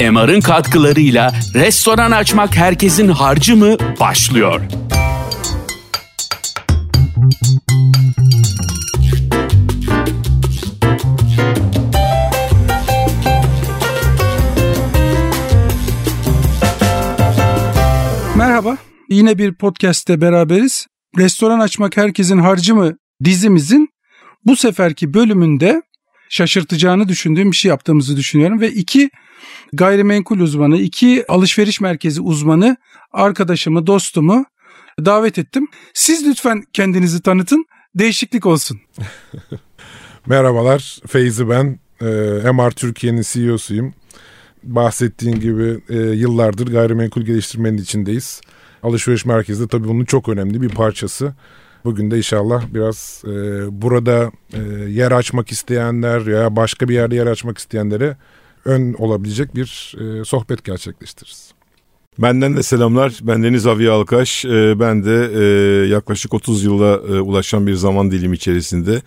MR'ın katkılarıyla restoran açmak herkesin harcı mı başlıyor. Merhaba. Yine bir podcast'te beraberiz. Restoran açmak herkesin harcı mı dizimizin bu seferki bölümünde şaşırtacağını düşündüğüm bir şey yaptığımızı düşünüyorum ve iki gayrimenkul uzmanı, iki alışveriş merkezi uzmanı arkadaşımı, dostumu davet ettim. Siz lütfen kendinizi tanıtın, değişiklik olsun. Merhabalar, Feyzi ben. Ee, MR Türkiye'nin CEO'suyum. Bahsettiğin gibi e, yıllardır gayrimenkul geliştirmenin içindeyiz. Alışveriş merkezi de tabii bunun çok önemli bir parçası. Bugün de inşallah biraz e, burada e, yer açmak isteyenler ya başka bir yerde yer açmak isteyenlere ön olabilecek bir e, sohbet gerçekleştiririz. Benden de selamlar. Ben Deniz Avi Alkaş. Ee, ben de e, yaklaşık 30 yıla e, ulaşan bir zaman dilimi içerisinde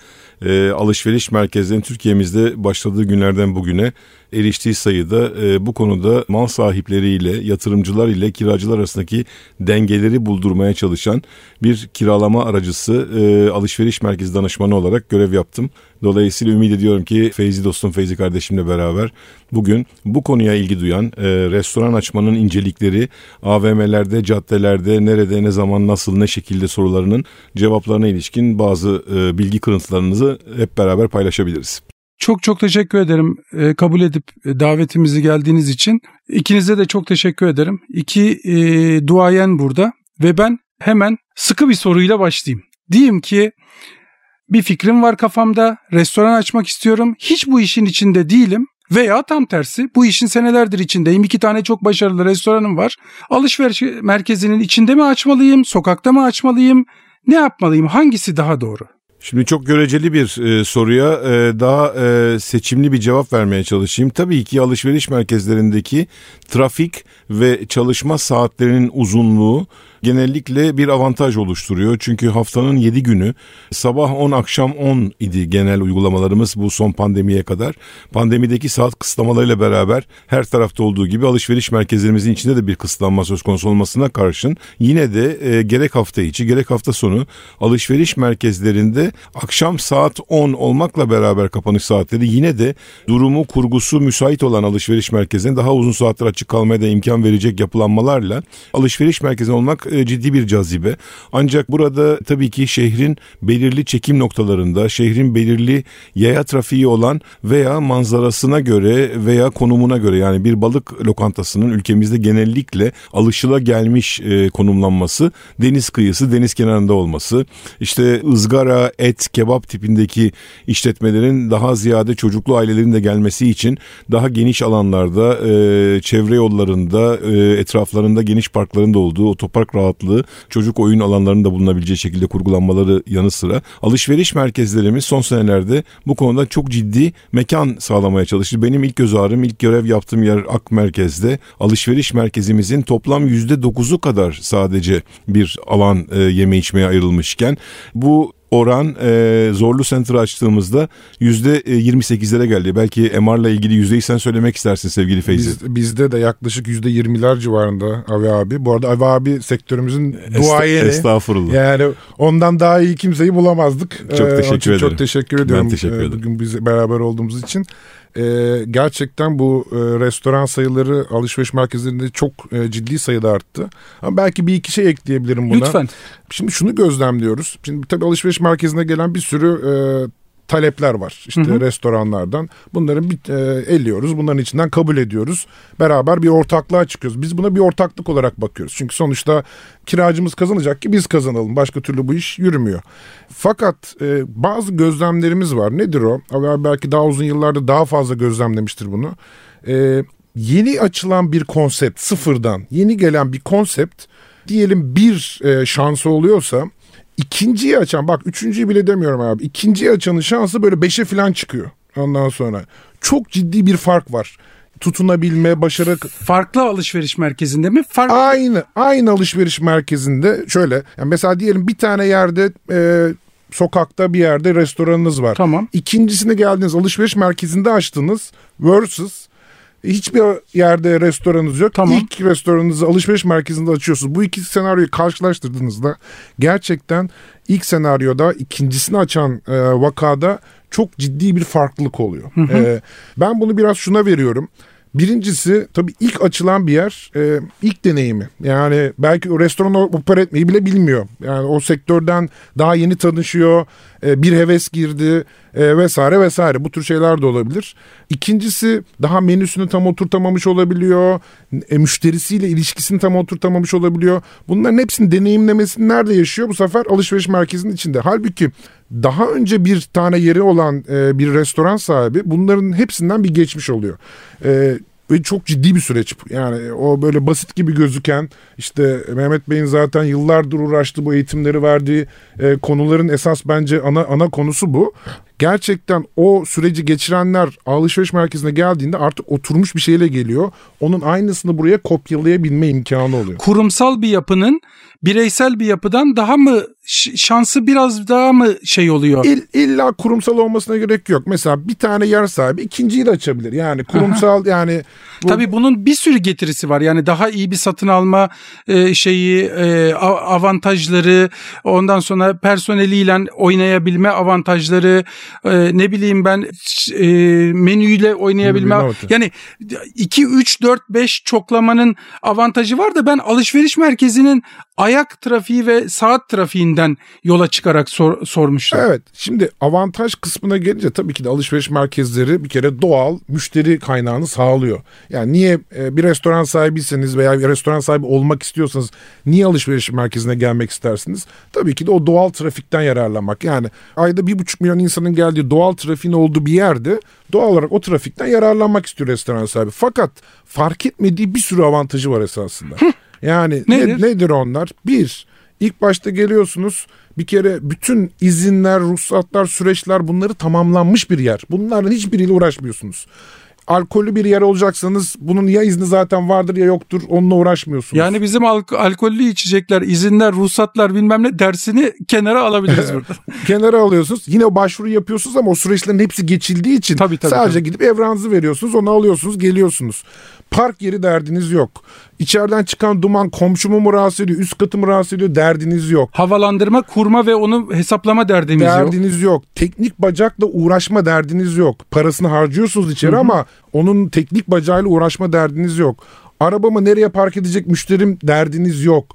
e, alışveriş merkezlerinin Türkiye'mizde başladığı günlerden bugüne eriştiği sayıda bu konuda mal sahipleriyle, yatırımcılar ile kiracılar arasındaki dengeleri buldurmaya çalışan bir kiralama aracısı alışveriş merkezi danışmanı olarak görev yaptım. Dolayısıyla ümit ediyorum ki Feyzi dostum Feyzi kardeşimle beraber bugün bu konuya ilgi duyan e, restoran açmanın incelikleri AVM'lerde, caddelerde nerede, ne zaman, nasıl, ne şekilde sorularının cevaplarına ilişkin bazı e, bilgi kırıntılarınızı hep beraber paylaşabiliriz. Çok çok teşekkür ederim e, kabul edip e, davetimizi geldiğiniz için. İkinize de çok teşekkür ederim. İki e, duayen burada ve ben hemen sıkı bir soruyla başlayayım. Diyeyim ki bir fikrim var kafamda, restoran açmak istiyorum. Hiç bu işin içinde değilim. Veya tam tersi bu işin senelerdir içindeyim. İki tane çok başarılı restoranım var. Alışveriş merkezinin içinde mi açmalıyım, sokakta mı açmalıyım, ne yapmalıyım, hangisi daha doğru? Şimdi çok göreceli bir e, soruya e, daha e, seçimli bir cevap vermeye çalışayım. Tabii ki alışveriş merkezlerindeki trafik ve çalışma saatlerinin uzunluğu genellikle bir avantaj oluşturuyor. Çünkü haftanın 7 günü sabah 10 akşam 10 idi genel uygulamalarımız bu son pandemiye kadar. Pandemideki saat kısıtlamalarıyla beraber her tarafta olduğu gibi alışveriş merkezlerimizin içinde de bir kısıtlanma söz konusu olmasına karşın yine de e, gerek hafta içi gerek hafta sonu alışveriş merkezlerinde akşam saat 10 olmakla beraber kapanış saatleri yine de durumu kurgusu müsait olan alışveriş merkezine daha uzun saatler açık kalmaya da imkan verecek yapılanmalarla alışveriş merkezi olmak e, ciddi bir cazibe. Ancak burada tabii ki şehrin belirli çekim noktalarında, şehrin belirli yaya trafiği olan veya manzarasına göre veya konumuna göre yani bir balık lokantasının ülkemizde genellikle alışıla gelmiş e, konumlanması deniz kıyısı, deniz kenarında olması, işte ızgara, et, kebap tipindeki işletmelerin daha ziyade çocuklu ailelerin de gelmesi için daha geniş alanlarda, e, çevre yollarında, etraflarında geniş parkların da olduğu otopark rahatlığı, çocuk oyun alanlarının da bulunabileceği şekilde kurgulanmaları yanı sıra alışveriş merkezlerimiz son senelerde bu konuda çok ciddi mekan sağlamaya çalıştı. Benim ilk göz ağrım, ilk görev yaptığım yer Ak Merkez'de alışveriş merkezimizin toplam %9'u kadar sadece bir alan e, yeme içmeye ayrılmışken bu oran e, zorlu center açtığımızda yüzde 28'lere geldi. Belki MR'la ilgili yüzdeyi sen söylemek istersin sevgili Feyzi. Biz, bizde de yaklaşık yüzde 20'ler civarında Avi abi. Bu arada Avi abi sektörümüzün duayeni. Estağfurullah. Yani ondan daha iyi kimseyi bulamazdık. Çok ee, teşekkür ederim. Çok teşekkür ediyorum. Ben teşekkür ederim. Bugün biz beraber olduğumuz için e, gerçekten bu e, restoran sayıları alışveriş merkezlerinde çok e, ciddi sayıda arttı. Ama belki bir iki şey ekleyebilirim buna. Lütfen. Şimdi şunu gözlemliyoruz. Şimdi tabii alışveriş merkezine gelen bir sürü e, talepler var işte hı hı. restoranlardan. Bunları bir, e, elliyoruz. Bunların içinden kabul ediyoruz. Beraber bir ortaklığa çıkıyoruz. Biz buna bir ortaklık olarak bakıyoruz. Çünkü sonuçta kiracımız kazanacak ki biz kazanalım. Başka türlü bu iş yürümüyor. Fakat e, bazı gözlemlerimiz var. Nedir o? Belki daha uzun yıllarda daha fazla gözlemlemiştir bunu. E, yeni açılan bir konsept sıfırdan yeni gelen bir konsept diyelim bir e, şansı oluyorsa ikinciyi açan bak üçüncüyü bile demiyorum abi. İkinciyi açanın şansı böyle beşe falan çıkıyor ondan sonra. Çok ciddi bir fark var tutunabilme, başarı... Farklı alışveriş merkezinde mi? Farklı. Aynı, aynı alışveriş merkezinde şöyle. Yani mesela diyelim bir tane yerde e, sokakta bir yerde restoranınız var. Tamam. İkincisine geldiniz alışveriş merkezinde açtınız versus hiçbir yerde restoranınız yok. Tamam. İlk restoranınızı alışveriş merkezinde açıyorsunuz. Bu iki senaryoyu karşılaştırdığınızda gerçekten ilk senaryoda ikincisini açan e, vakada çok ciddi bir farklılık oluyor. E, ben bunu biraz şuna veriyorum. Birincisi tabii ilk açılan bir yer e, ilk deneyimi. Yani belki o restoran opera etmeyi bile bilmiyor. Yani o sektörden daha yeni tanışıyor. E, bir heves girdi e, vesaire vesaire. Bu tür şeyler de olabilir. İkincisi daha menüsünü tam oturtamamış olabiliyor. E, müşterisiyle ilişkisini tam oturtamamış olabiliyor. Bunların hepsini deneyimlemesini nerede yaşıyor? Bu sefer alışveriş merkezinin içinde. Halbuki daha önce bir tane yeri olan e, bir restoran sahibi bunların hepsinden bir geçmiş oluyor. E, ve çok ciddi bir süreç. Yani o böyle basit gibi gözüken işte Mehmet Bey'in zaten yıllardır uğraştığı bu eğitimleri verdiği e, konuların esas bence ana ana konusu bu. Gerçekten o süreci geçirenler alışveriş merkezine geldiğinde artık oturmuş bir şeyle geliyor. Onun aynısını buraya kopyalayabilme imkanı oluyor. Kurumsal bir yapının bireysel bir yapıdan daha mı şansı biraz daha mı şey oluyor? İll, illa kurumsal olmasına gerek yok. Mesela bir tane yer sahibi ikinciyi de açabilir. Yani kurumsal yani bu- Tabii bunun bir sürü getirisi var. Yani daha iyi bir satın alma e, şeyi, e, avantajları, ondan sonra personeliyle oynayabilme avantajları, e, ne bileyim ben e, menüyle oynayabilme. Yani 2 3 4 5 çoklamanın avantajı var da ben alışveriş merkezinin ayak trafiği ve saat trafiğinden yola çıkarak sor, sormuştum. Evet şimdi avantaj kısmına gelince tabii ki de alışveriş merkezleri bir kere doğal müşteri kaynağını sağlıyor. Yani niye e, bir restoran sahibiyseniz veya bir restoran sahibi olmak istiyorsanız niye alışveriş merkezine gelmek istersiniz? Tabii ki de o doğal trafikten yararlanmak. Yani ayda bir buçuk milyon insanın geldiği doğal trafiğin olduğu bir yerde doğal olarak o trafikten yararlanmak istiyor restoran sahibi. Fakat fark etmediği bir sürü avantajı var esasında. Yani ne- Nedir? nedir onlar? Bir, ilk başta geliyorsunuz bir kere bütün izinler, ruhsatlar, süreçler bunları tamamlanmış bir yer. Bunların hiçbiriyle uğraşmıyorsunuz. Alkollü bir yer olacaksanız bunun ya izni zaten vardır ya yoktur onunla uğraşmıyorsunuz. Yani bizim alk- alkollü içecekler, izinler, ruhsatlar bilmem ne dersini kenara alabiliriz burada. kenara alıyorsunuz. Yine başvuru yapıyorsunuz ama o süreçlerin hepsi geçildiği için Tabii, tabii, sadece tabii. gidip evranızı veriyorsunuz. Onu alıyorsunuz, geliyorsunuz. Park yeri derdiniz yok. İçeriden çıkan duman komşumu mu rahatsız ediyor, üst katı mı rahatsız ediyor derdiniz yok. Havalandırma, kurma ve onu hesaplama derdimiz yok. derdiniz yok. Teknik bacakla uğraşma derdiniz yok. Parasını harcıyorsunuz içeri ama onun teknik bacağıyla uğraşma derdiniz yok. Arabamı nereye park edecek müşterim derdiniz yok.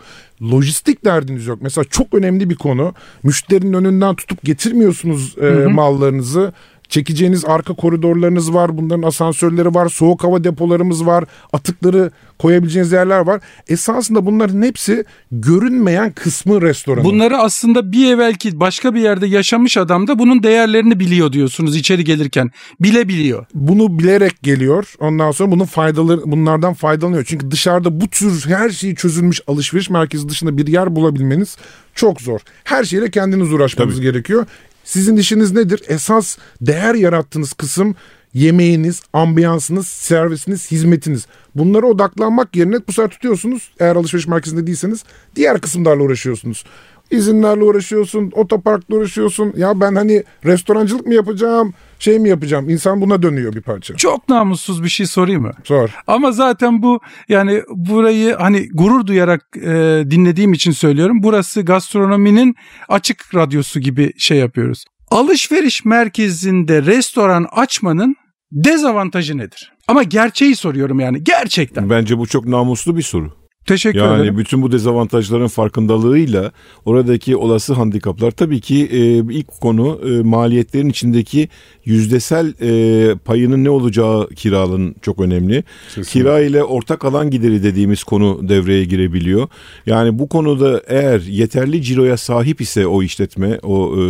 Lojistik derdiniz yok. Mesela çok önemli bir konu. Müşterinin önünden tutup getirmiyorsunuz e, mallarınızı. Çekeceğiniz arka koridorlarınız var. Bunların asansörleri var. Soğuk hava depolarımız var. Atıkları koyabileceğiniz yerler var. Esasında bunların hepsi görünmeyen kısmı restoranın. Bunları aslında bir evvelki başka bir yerde yaşamış adam da bunun değerlerini biliyor diyorsunuz içeri gelirken. Bile biliyor. bunu bilerek geliyor. Ondan sonra bunun faydaları bunlardan faydalanıyor. Çünkü dışarıda bu tür her şeyi çözülmüş alışveriş merkezi dışında bir yer bulabilmeniz çok zor. Her şeyle kendiniz uğraşmanız gerekiyor. Sizin işiniz nedir? Esas değer yarattığınız kısım yemeğiniz, ambiyansınız, servisiniz, hizmetiniz. Bunlara odaklanmak yerine bu sefer tutuyorsunuz. Eğer alışveriş merkezinde değilseniz diğer kısımlarla uğraşıyorsunuz. İzinlerle uğraşıyorsun, otoparkla uğraşıyorsun. Ya ben hani restorancılık mı yapacağım, şey mi yapacağım? İnsan buna dönüyor bir parça. Çok namussuz bir şey sorayım mı? Zor. Ama zaten bu yani burayı hani gurur duyarak e, dinlediğim için söylüyorum. Burası gastronominin açık radyosu gibi şey yapıyoruz. Alışveriş merkezinde restoran açmanın dezavantajı nedir? Ama gerçeği soruyorum yani gerçekten. Bence bu çok namuslu bir soru. Teşekkür Yani ederim. bütün bu dezavantajların farkındalığıyla oradaki olası handikaplar tabii ki e, ilk konu e, maliyetlerin içindeki yüzdesel e, payının ne olacağı kiralın çok önemli. Kira ile ortak alan gideri dediğimiz konu devreye girebiliyor. Yani bu konuda eğer yeterli ciroya sahip ise o işletme, o e,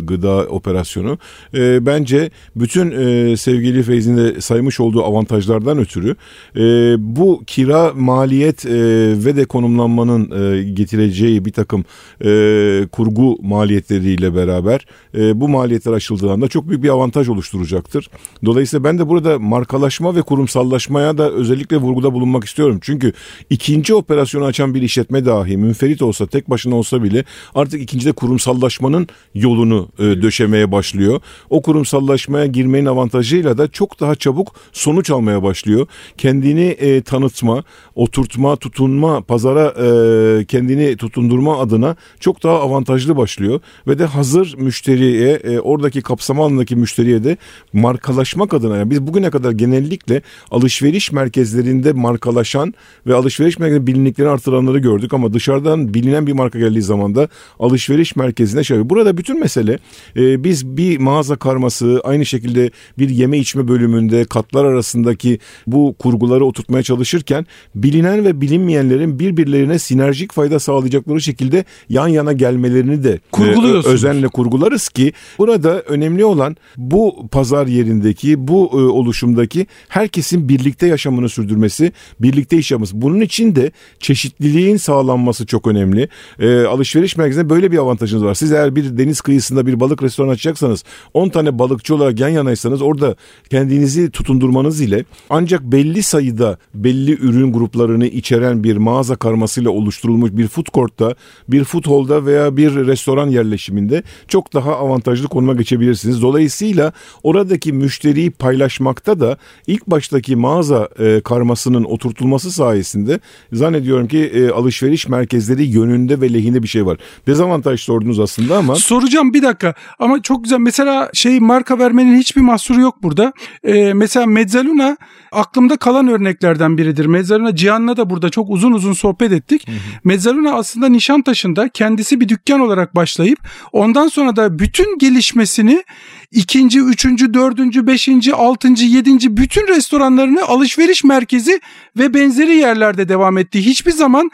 gıda operasyonu e, bence bütün e, sevgili Feyz'in de saymış olduğu avantajlardan ötürü e, bu kira maliyet e, ve de konumlanmanın e, getireceği bir takım e, kurgu maliyetleriyle beraber e, bu maliyetler aşıldığında çok büyük bir avantaj oluşturacaktır. Dolayısıyla ben de burada markalaşma ve kurumsallaşmaya da özellikle vurguda bulunmak istiyorum. Çünkü ikinci operasyonu açan bir işletme dahi münferit olsa tek başına olsa bile artık ikincide kurumsallaşmanın yolunu e, döşemeye başlıyor. O kurumsallaşmaya girmenin avantajıyla da çok daha çabuk sonuç almaya başlıyor. Kendini e, tanıtma, oturtma, tutunma, pazara e, kendini tutundurma adına çok daha avantajlı başlıyor. Ve de hazır müşteriye, e, oradaki kapsam alanındaki müşteriye de markalaşmak adına, yani biz bugüne kadar genellikle alışveriş merkezlerinde markalaşan ve alışveriş merkezinde bilinlikleri artıranları gördük ama dışarıdan bilinen bir marka geldiği zaman da alışveriş merkezine şey. Burada bütün mesele e, biz bir mağaza karması aynı şekilde bir yeme içme bölümünde katlar arasındaki bu kurguları oturtmaya çalışırken bilinen ve bilinmeyenlerin birbirlerine sinerjik fayda sağlayacakları şekilde yan yana gelmelerini de e, özenle kurgularız ki burada önemli olan bu pazar yerindeki bu e, oluşumdaki herkesin birlikte yaşamını sürdürmesi, birlikte iş yapması. Bunun için de çeşitliliğin sağlanması çok önemli. E, alışveriş merkezinde böyle bir avantajınız var. Siz eğer bir deniz kıyısında bir balık restoran açacaksanız 10 tane balıkçı olarak yan yanaysanız orada kendinizi tutundurmanız ile ancak belli sayıda belli ürün gruplarını içeren bir mağaza karmasıyla oluşturulmuş bir food court'ta, bir food hall'da veya bir restoran yerleşiminde çok daha avantajlı konuma geçebilirsiniz. Dolayısıyla oradaki müşteriyi paylaşmakta da ilk baştaki mağaza e, karmasının oturtulması sayesinde zannediyorum ki e, alışveriş merkezleri yönünde ve lehinde bir şey var. Dezavantaj sordunuz aslında ama. Soracağım bir dakika ama çok güzel. Mesela şey marka vermenin hiçbir mahsuru yok burada. Ee, mesela Mezzaluna aklımda kalan örneklerden biridir. Mezzaluna Cihan'la da burada çok uzun uzun sohbet ettik. Mezzaluna aslında Nişantaşı'nda kendisi bir dükkan olarak başlayıp ondan sonra da bütün gelişmesini ikinci, üçüncü, dördüncü, beşinci, altıncı, yedinci bütün restoranlarını alışveriş merkezi ve benzeri yerlerde devam etti. Hiçbir zaman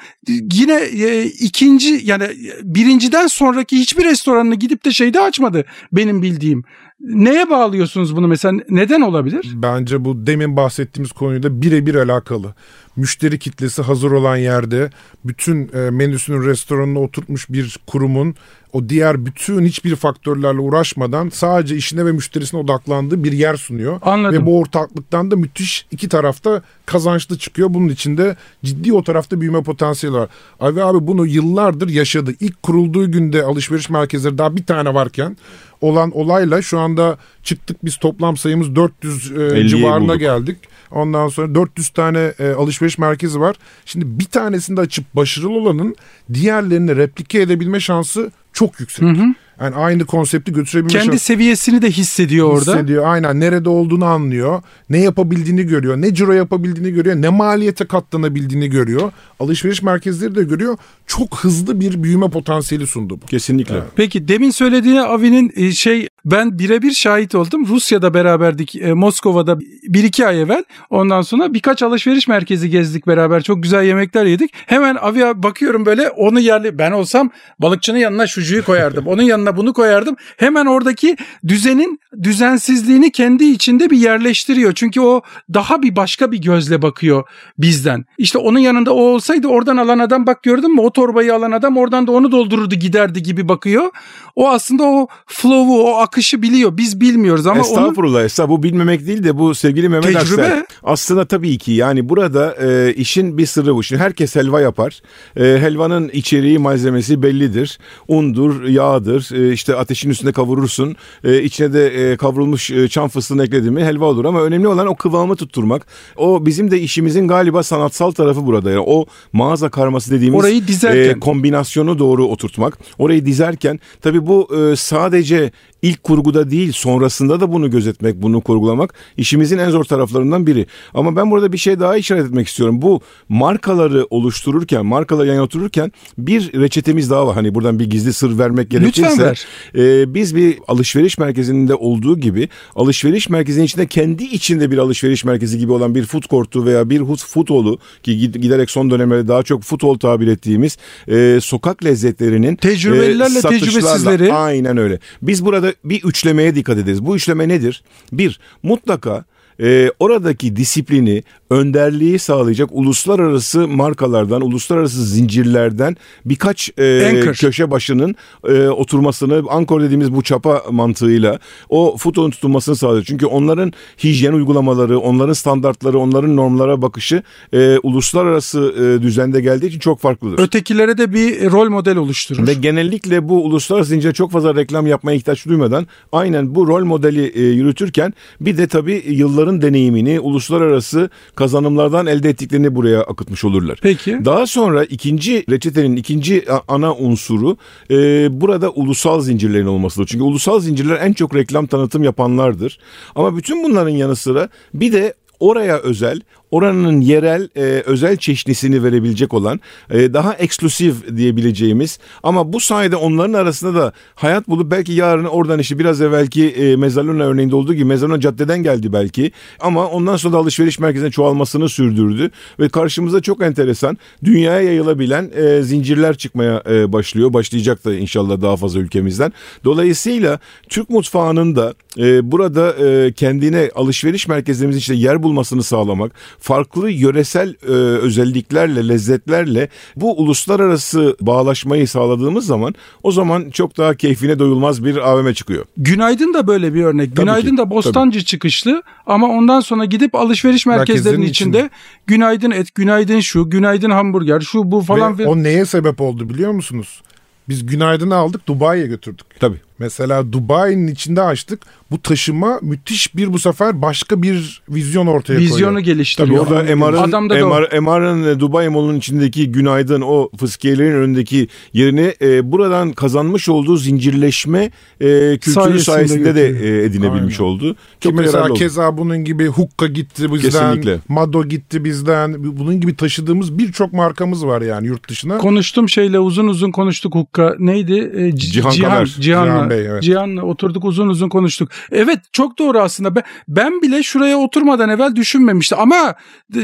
yine e, ikinci yani birinciden sonraki hiçbir restoranını gidip de şeyde açmadı benim bildiğim. Neye bağlıyorsunuz bunu mesela? Neden olabilir? Bence bu demin bahsettiğimiz konuyla birebir alakalı. Müşteri kitlesi hazır olan yerde bütün e, menüsünün restoranına oturtmuş bir kurumun o diğer bütün hiçbir faktörlerle uğraşmadan sadece işine ve müşterisine odaklandığı bir yer sunuyor. Anladım. Ve bu ortaklıktan da müthiş iki tarafta kazançlı çıkıyor. Bunun içinde ciddi o tarafta büyüme potansiyeli var. Abi abi bunu yıllardır yaşadı. İlk kurulduğu günde alışveriş merkezleri daha bir tane varken olan olayla şu anda çıktık biz toplam sayımız 400 e, civarına bulduk. geldik. Ondan sonra 400 tane e, alışveriş merkezi var. Şimdi bir tanesini de açıp başarılı olanın diğerlerini replike edebilme şansı çok yüksek. Hı hı. Yani aynı konsepti götürebilme Kendi şansı. seviyesini de hissediyor orada. Hissediyor aynen. Nerede olduğunu anlıyor. Ne yapabildiğini görüyor. Ne ciro yapabildiğini görüyor. Ne maliyete katlanabildiğini görüyor. Alışveriş merkezleri de görüyor. Çok hızlı bir büyüme potansiyeli sundu bu. Kesinlikle. Evet. Peki demin söylediğine Avi'nin e, şey ben birebir şahit oldum. Rusya'da beraberdik e, Moskova'da bir iki ay evvel. Ondan sonra birkaç alışveriş merkezi gezdik beraber. Çok güzel yemekler yedik. Hemen Avi'ye bakıyorum böyle onu yerli. Ben olsam balıkçının yanına şucuyu koyardım. Onun yanına bunu koyardım. Hemen oradaki düzenin düzensizliğini kendi içinde bir yerleştiriyor. Çünkü o daha bir başka bir gözle bakıyor bizden. İşte onun yanında o olsaydı oradan alan adam bak gördün mü o torbayı alan adam oradan da onu doldururdu giderdi gibi bakıyor. O aslında o flow'u o akışı biliyor. Biz bilmiyoruz ama Estağfurullah onu... estağfurullah bu bilmemek değil de bu sevgili Mehmet Tecrübe. Aksel aslında tabii ki yani burada e, işin bir sırrı bu. Şimdi herkes helva yapar. E, helvanın içeriği malzemesi bellidir. Undur, yağdır. E, işte ateşin üstünde kavurursun. E, içine de e, kavrulmuş e, çam fıstığını ekledin mi helva olur ama önemli olan o kıvamı tutturmak. O bizim de işimizin galiba sanatsal tarafı burada. Yani o mağaza karması dediğimiz Orayı dizerken. E, kombinasyonu doğru oturtmak. Orayı dizerken tabii bu e, sadece ilk kurguda değil sonrasında da bunu gözetmek, bunu kurgulamak işimizin en zor taraflarından biri. Ama ben burada bir şey daha işaret etmek istiyorum. Bu markaları oluştururken, markaları yan otururken bir reçetemiz daha var. Hani buradan bir gizli sır vermek gerekirse. Lütfen ver. E, biz bir alışveriş merkezinde olduğu gibi alışveriş merkezinin içinde kendi içinde bir alışveriş merkezi gibi olan bir food court'u veya bir food hall'u ki giderek son dönemlerde daha çok food hall tabir ettiğimiz e, sokak lezzetlerinin tecrübelilerle e, tecrübesizleri aynen öyle. Biz burada bir üçlemeye dikkat ederiz. Bu üçleme nedir? Bir, mutlaka e, oradaki disiplini, önderliği sağlayacak uluslararası markalardan, uluslararası zincirlerden birkaç e, Anchor. köşe başının e, oturmasını, ankor dediğimiz bu çapa mantığıyla o futonun tutulmasını sağlıyor. Çünkü onların hijyen uygulamaları, onların standartları, onların normlara bakışı e, uluslararası e, düzende geldiği için çok farklıdır. Ötekilere de bir rol model oluşturur. Ve genellikle bu uluslararası zincire çok fazla reklam yapmaya ihtiyaç duymadan aynen bu rol modeli e, yürütürken bir de tabii yılların deneyimini uluslararası kazanımlardan elde ettiklerini buraya akıtmış olurlar. Peki. Daha sonra ikinci reçetenin ikinci ana unsuru e, burada ulusal zincirlerin olmasıdır. Çünkü ulusal zincirler en çok reklam tanıtım yapanlardır. Ama bütün bunların yanı sıra bir de oraya özel, oranın yerel e, özel çeşnisini verebilecek olan e, daha eksklusif diyebileceğimiz ama bu sayede onların arasında da hayat bulup belki yarın oradan işte biraz evvelki e, Mezzaluna örneğinde olduğu gibi Mezzaluna caddeden geldi belki ama ondan sonra da alışveriş merkezine çoğalmasını sürdürdü ve karşımıza çok enteresan dünyaya yayılabilen e, zincirler çıkmaya e, başlıyor. Başlayacak da inşallah daha fazla ülkemizden. Dolayısıyla Türk mutfağının da e, burada e, kendine alışveriş merkezlerimizin içinde yer bulmasını sağlamak, farklı yöresel e, özelliklerle, lezzetlerle bu uluslararası bağlaşmayı sağladığımız zaman o zaman çok daha keyfine doyulmaz bir AVM çıkıyor. Günaydın da böyle bir örnek. Tabii Günaydın ki, da Bostancı çıkışlı ama ondan sonra gidip alışveriş merkezlerinin Merkezlerin içinde içinde. günaydın et, günaydın şu, günaydın hamburger, şu bu falan Ve o neye sebep oldu biliyor musunuz? Biz günaydın'ı aldık Dubai'ye götürdük. Tabii. Mesela Dubai'nin içinde açtık. Bu taşıma müthiş bir bu sefer başka bir vizyon ortaya Vizyonu koyuyor. geliştiriyor. Tabii orada MR'ın. MR, e, Dubai Mall'un içindeki günaydın o fıskiyelerin önündeki yerini e, buradan kazanmış olduğu zincirleşme e, kültürü Sayesinde sayesinde, de e, edinebilmiş Aynen. oldu. Ki Çok da mesela oldu. keza bunun gibi Hukka gitti bizden, Kesinlikle. Mado gitti bizden. Bunun gibi taşıdığımız birçok markamız var yani yurt dışına. Konuştum şeyle uzun uzun konuştuk Hukka. Neydi? C- Cihan Cihan, Kamer. Cihan'la, Cihan Bey, evet. Cihan'la oturduk uzun uzun konuştuk. Evet çok doğru aslında. Ben, ben bile şuraya oturmadan evvel düşünmemiştim. Ama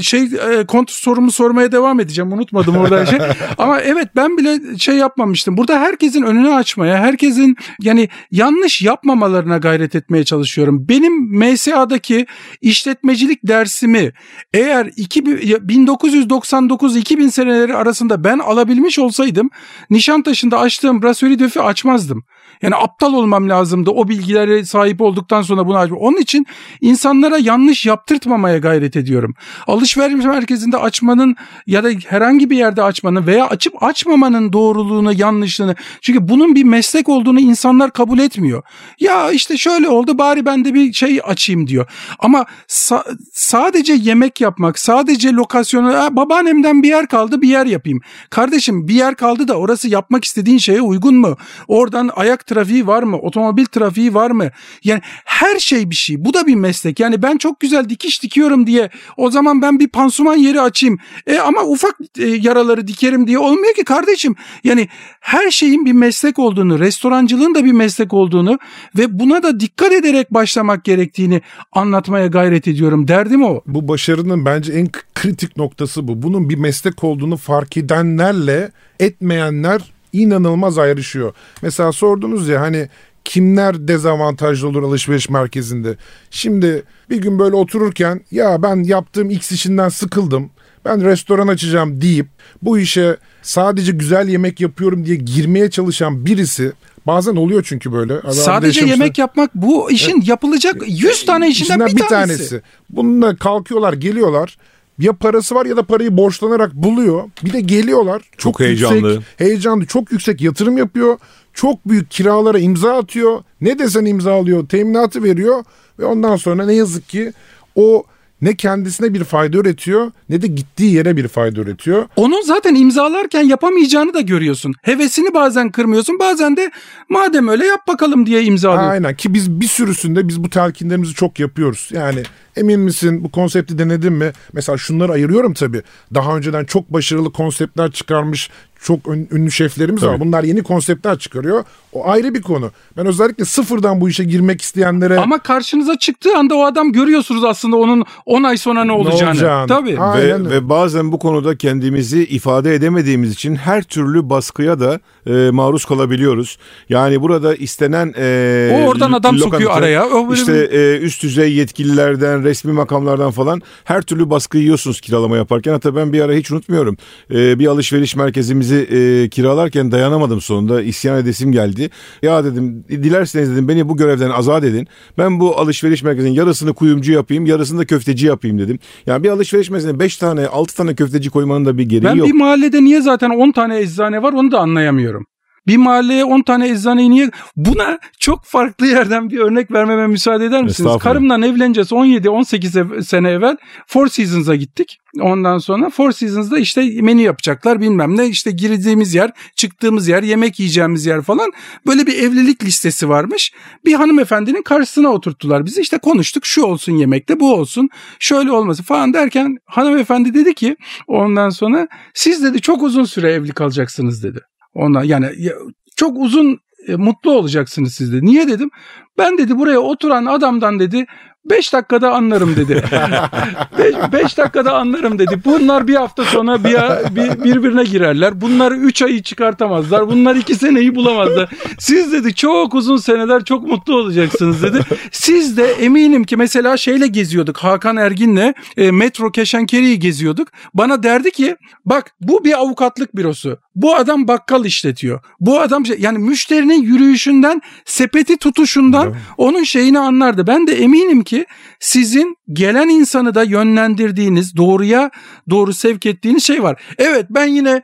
şey e, kontrol sorumu sormaya devam edeceğim. Unutmadım orada şey. Ama evet ben bile şey yapmamıştım. Burada herkesin önünü açmaya, herkesin yani yanlış yapmamalarına gayret etmeye çalışıyorum. Benim MSA'daki işletmecilik dersimi eğer 2000 1999-2000 seneleri arasında ben alabilmiş olsaydım Nişantaşı'nda açtığım Brasserie Döf'ü açmazdım. Yani aptal olmam lazımdı o bilgilere sahip olduktan sonra bunu açmak. Onun için insanlara yanlış yaptırtmamaya gayret ediyorum. Alışveriş merkezinde açmanın ya da herhangi bir yerde açmanın veya açıp açmamanın doğruluğunu, yanlışlığını. Çünkü bunun bir meslek olduğunu insanlar kabul etmiyor. Ya işte şöyle oldu bari ben de bir şey açayım diyor. Ama sa- sadece yemek yapmak, sadece lokasyonu, "Ha, babaannemden bir yer kaldı bir yer yapayım. Kardeşim bir yer kaldı da orası yapmak istediğin şeye uygun mu? Oradan ayak trafiği var mı? Otomobil trafiği var mı? Yani her şey bir şey. Bu da bir meslek. Yani ben çok güzel dikiş dikiyorum diye o zaman ben bir pansuman yeri açayım. E ama ufak e, yaraları dikerim diye olmuyor ki kardeşim. Yani her şeyin bir meslek olduğunu, restorancılığın da bir meslek olduğunu ve buna da dikkat ederek başlamak gerektiğini anlatmaya gayret ediyorum. Derdim o. Bu başarının bence en kritik noktası bu. Bunun bir meslek olduğunu fark edenlerle etmeyenler inanılmaz ayrışıyor. Mesela sordunuz ya hani kimler dezavantajlı olur alışveriş merkezinde. Şimdi bir gün böyle otururken ya ben yaptığım X işinden sıkıldım. Ben restoran açacağım deyip bu işe sadece güzel yemek yapıyorum diye girmeye çalışan birisi bazen oluyor çünkü böyle. Adam Sadece yemek yapmak bu işin yapılacak 100 tane işinden, İçinden bir, tanesi. Bununla kalkıyorlar geliyorlar. Ya parası var ya da parayı borçlanarak buluyor. Bir de geliyorlar. Çok, Çok heyecanlı. Yüksek, heyecanlı. Çok yüksek yatırım yapıyor. Çok büyük kiralara imza atıyor. Ne desen imza alıyor. Teminatı veriyor. Ve ondan sonra ne yazık ki o ne kendisine bir fayda üretiyor ne de gittiği yere bir fayda üretiyor. Onun zaten imzalarken yapamayacağını da görüyorsun. Hevesini bazen kırmıyorsun bazen de madem öyle yap bakalım diye imzalıyorsun. Aynen ki biz bir sürüsünde biz bu telkinlerimizi çok yapıyoruz. Yani emin misin bu konsepti denedin mi? Mesela şunları ayırıyorum tabii. Daha önceden çok başarılı konseptler çıkarmış çok ün- ünlü şeflerimiz var. Tabii. Bunlar yeni konseptler çıkarıyor. O ayrı bir konu. Ben özellikle sıfırdan bu işe girmek isteyenlere Ama karşınıza çıktığı anda o adam görüyorsunuz aslında onun 10 ay sonra ne olacağını. olacağını. Tabii. Ve, Aynen öyle. ve bazen bu konuda kendimizi ifade edemediğimiz için her türlü baskıya da e, maruz kalabiliyoruz. Yani burada istenen e, O oradan adam sokuyor lokanta, araya. O böyle işte e, üst düzey yetkililerden, resmi makamlardan falan her türlü baskı yiyorsunuz kiralama yaparken. Hatta ben bir ara hiç unutmuyorum. Ee, bir alışveriş merkezimizi e, kiralarken dayanamadım sonunda. isyan edesim geldi. Ya dedim dilerseniz dedim beni bu görevden azat edin. Ben bu alışveriş merkezinin yarısını kuyumcu yapayım, yarısını da köfteci yapayım dedim. Yani bir alışveriş merkezine 5 tane, 6 tane köfteci koymanın da bir gereği Ben yok. bir mahallede niye zaten 10 tane eczane var onu da anlayamıyorum. Bir mahalleye 10 tane eczaneyi niye... Buna çok farklı yerden bir örnek vermeme müsaade eder misiniz? Karımla evleneceğiz 17-18 ev- sene evvel Four Seasons'a gittik. Ondan sonra Four Seasons'da işte menü yapacaklar bilmem ne işte girdiğimiz yer, çıktığımız yer, yemek yiyeceğimiz yer falan. Böyle bir evlilik listesi varmış. Bir hanımefendinin karşısına oturttular bizi. işte konuştuk şu olsun yemekte bu olsun şöyle olması falan derken hanımefendi dedi ki ondan sonra siz dedi çok uzun süre evli kalacaksınız dedi. Ona yani ya- çok uzun e, mutlu olacaksınız siz dedi. Niye dedim? Ben dedi buraya oturan adamdan dedi 5 dakikada anlarım dedi. 5 dakikada anlarım dedi. Bunlar bir hafta sonra bir, bir- birbirine girerler. Bunlar 3 ayı çıkartamazlar. Bunlar 2 seneyi bulamazlar. Siz dedi çok uzun seneler çok mutlu olacaksınız dedi. Siz de eminim ki mesela şeyle geziyorduk. Hakan Ergin'le e, metro Keşankeri'yi geziyorduk. Bana derdi ki bak bu bir avukatlık bürosu. Bu adam bakkal işletiyor. Bu adam şey- yani müşterinin yürüyüşünden, sepeti tutuşundan onun şeyini anlardı. Ben de eminim ki sizin gelen insanı da yönlendirdiğiniz, doğruya doğru sevk ettiğiniz şey var. Evet ben yine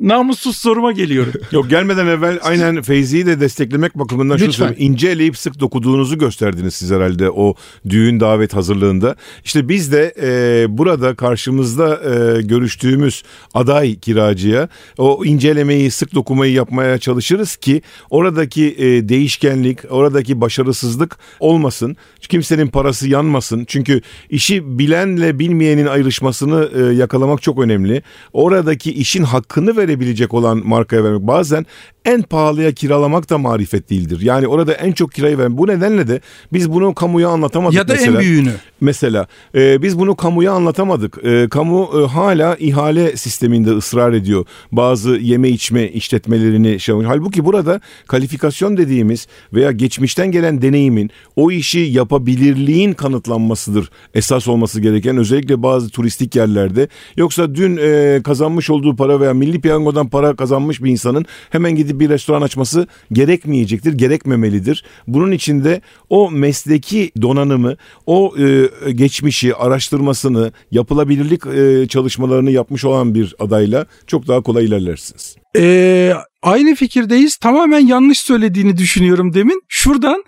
namussuz soruma geliyorum. Yok gelmeden evvel aynen Feyzi'yi de desteklemek bakımından şunu Lütfen. söyleyeyim. İnce eleyip sık dokuduğunuzu gösterdiniz siz herhalde o düğün davet hazırlığında. İşte biz de e, burada karşımızda e, görüştüğümüz aday kiracıya o incelemeyi sık dokumayı yapmaya çalışırız ki oradaki e, değişkenlik, oradaki başarısızlık olmasın. Kimsenin parası yanmasın. Çünkü işi bilenle bilmeyenin ayrışmasını e, yakalamak çok önemli. Oradaki işin hakkını verebilecek olan markaya vermek. Bazen en pahalıya kiralamak da marifet değildir. Yani orada en çok kirayı veren. Bu nedenle de biz bunu kamuya anlatamadık ya da mesela. en büyüğünü. Mesela e, biz bunu kamuya anlatamadık. E, kamu e, hala ihale sisteminde ısrar ediyor. Bazı yeme içme işletmelerini şey Halbuki burada kalifikasyon dediğimiz veya geçmişten gelen deneyimin o işi yapabilirliğin kanıtlanmasıdır esas olması gereken özellikle bazı turistik yerlerde. Yoksa dün e, kazanmış olduğu para veya milli piyangodan para kazanmış bir insanın hemen gidip bir restoran açması gerekmeyecektir, gerekmemelidir. Bunun içinde o mesleki donanımı, o e, geçmişi, araştırmasını, yapılabilirlik e, çalışmalarını yapmış olan bir adayla çok daha kolay ilerlersiniz. Ee, aynı fikirdeyiz. Tamamen yanlış söylediğini düşünüyorum demin. Şuradan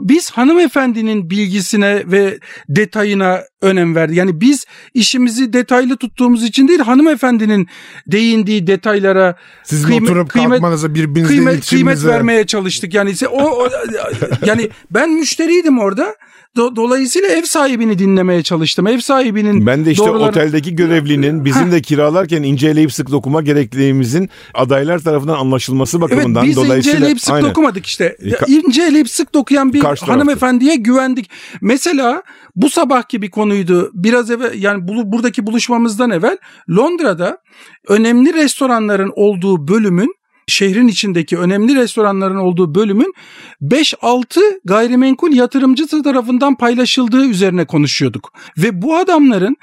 biz hanımefendinin bilgisine ve detayına önem verdik. Yani biz işimizi detaylı tuttuğumuz için değil hanımefendinin değindiği detaylara Sizin kıymet- oturup kıymet- kalkmanıza birbirinizle kıymet, kıymet vermeye çalıştık. Yani se- o, o- yani ben müşteriydim orada. Do- dolayısıyla ev sahibini dinlemeye çalıştım. Ev sahibinin Ben de işte doğruları- oteldeki görevlinin bizim de kiralarken inceleyip sık dokuma gerekliliğimizin adaylar tarafından anlaşılması bakımından Evet biz dolayısıyla inceleyip sık Aynen. dokumadık işte. İnceleyip sık dokuyan bir Karşı tarafta. hanımefendiye güvendik. Mesela bu sabahki bir konuydu. Biraz evvel yani bu, buradaki buluşmamızdan evvel Londra'da önemli restoranların olduğu bölümün şehrin içindeki önemli restoranların olduğu bölümün 5-6 gayrimenkul yatırımcısı tarafından paylaşıldığı üzerine konuşuyorduk. Ve bu adamların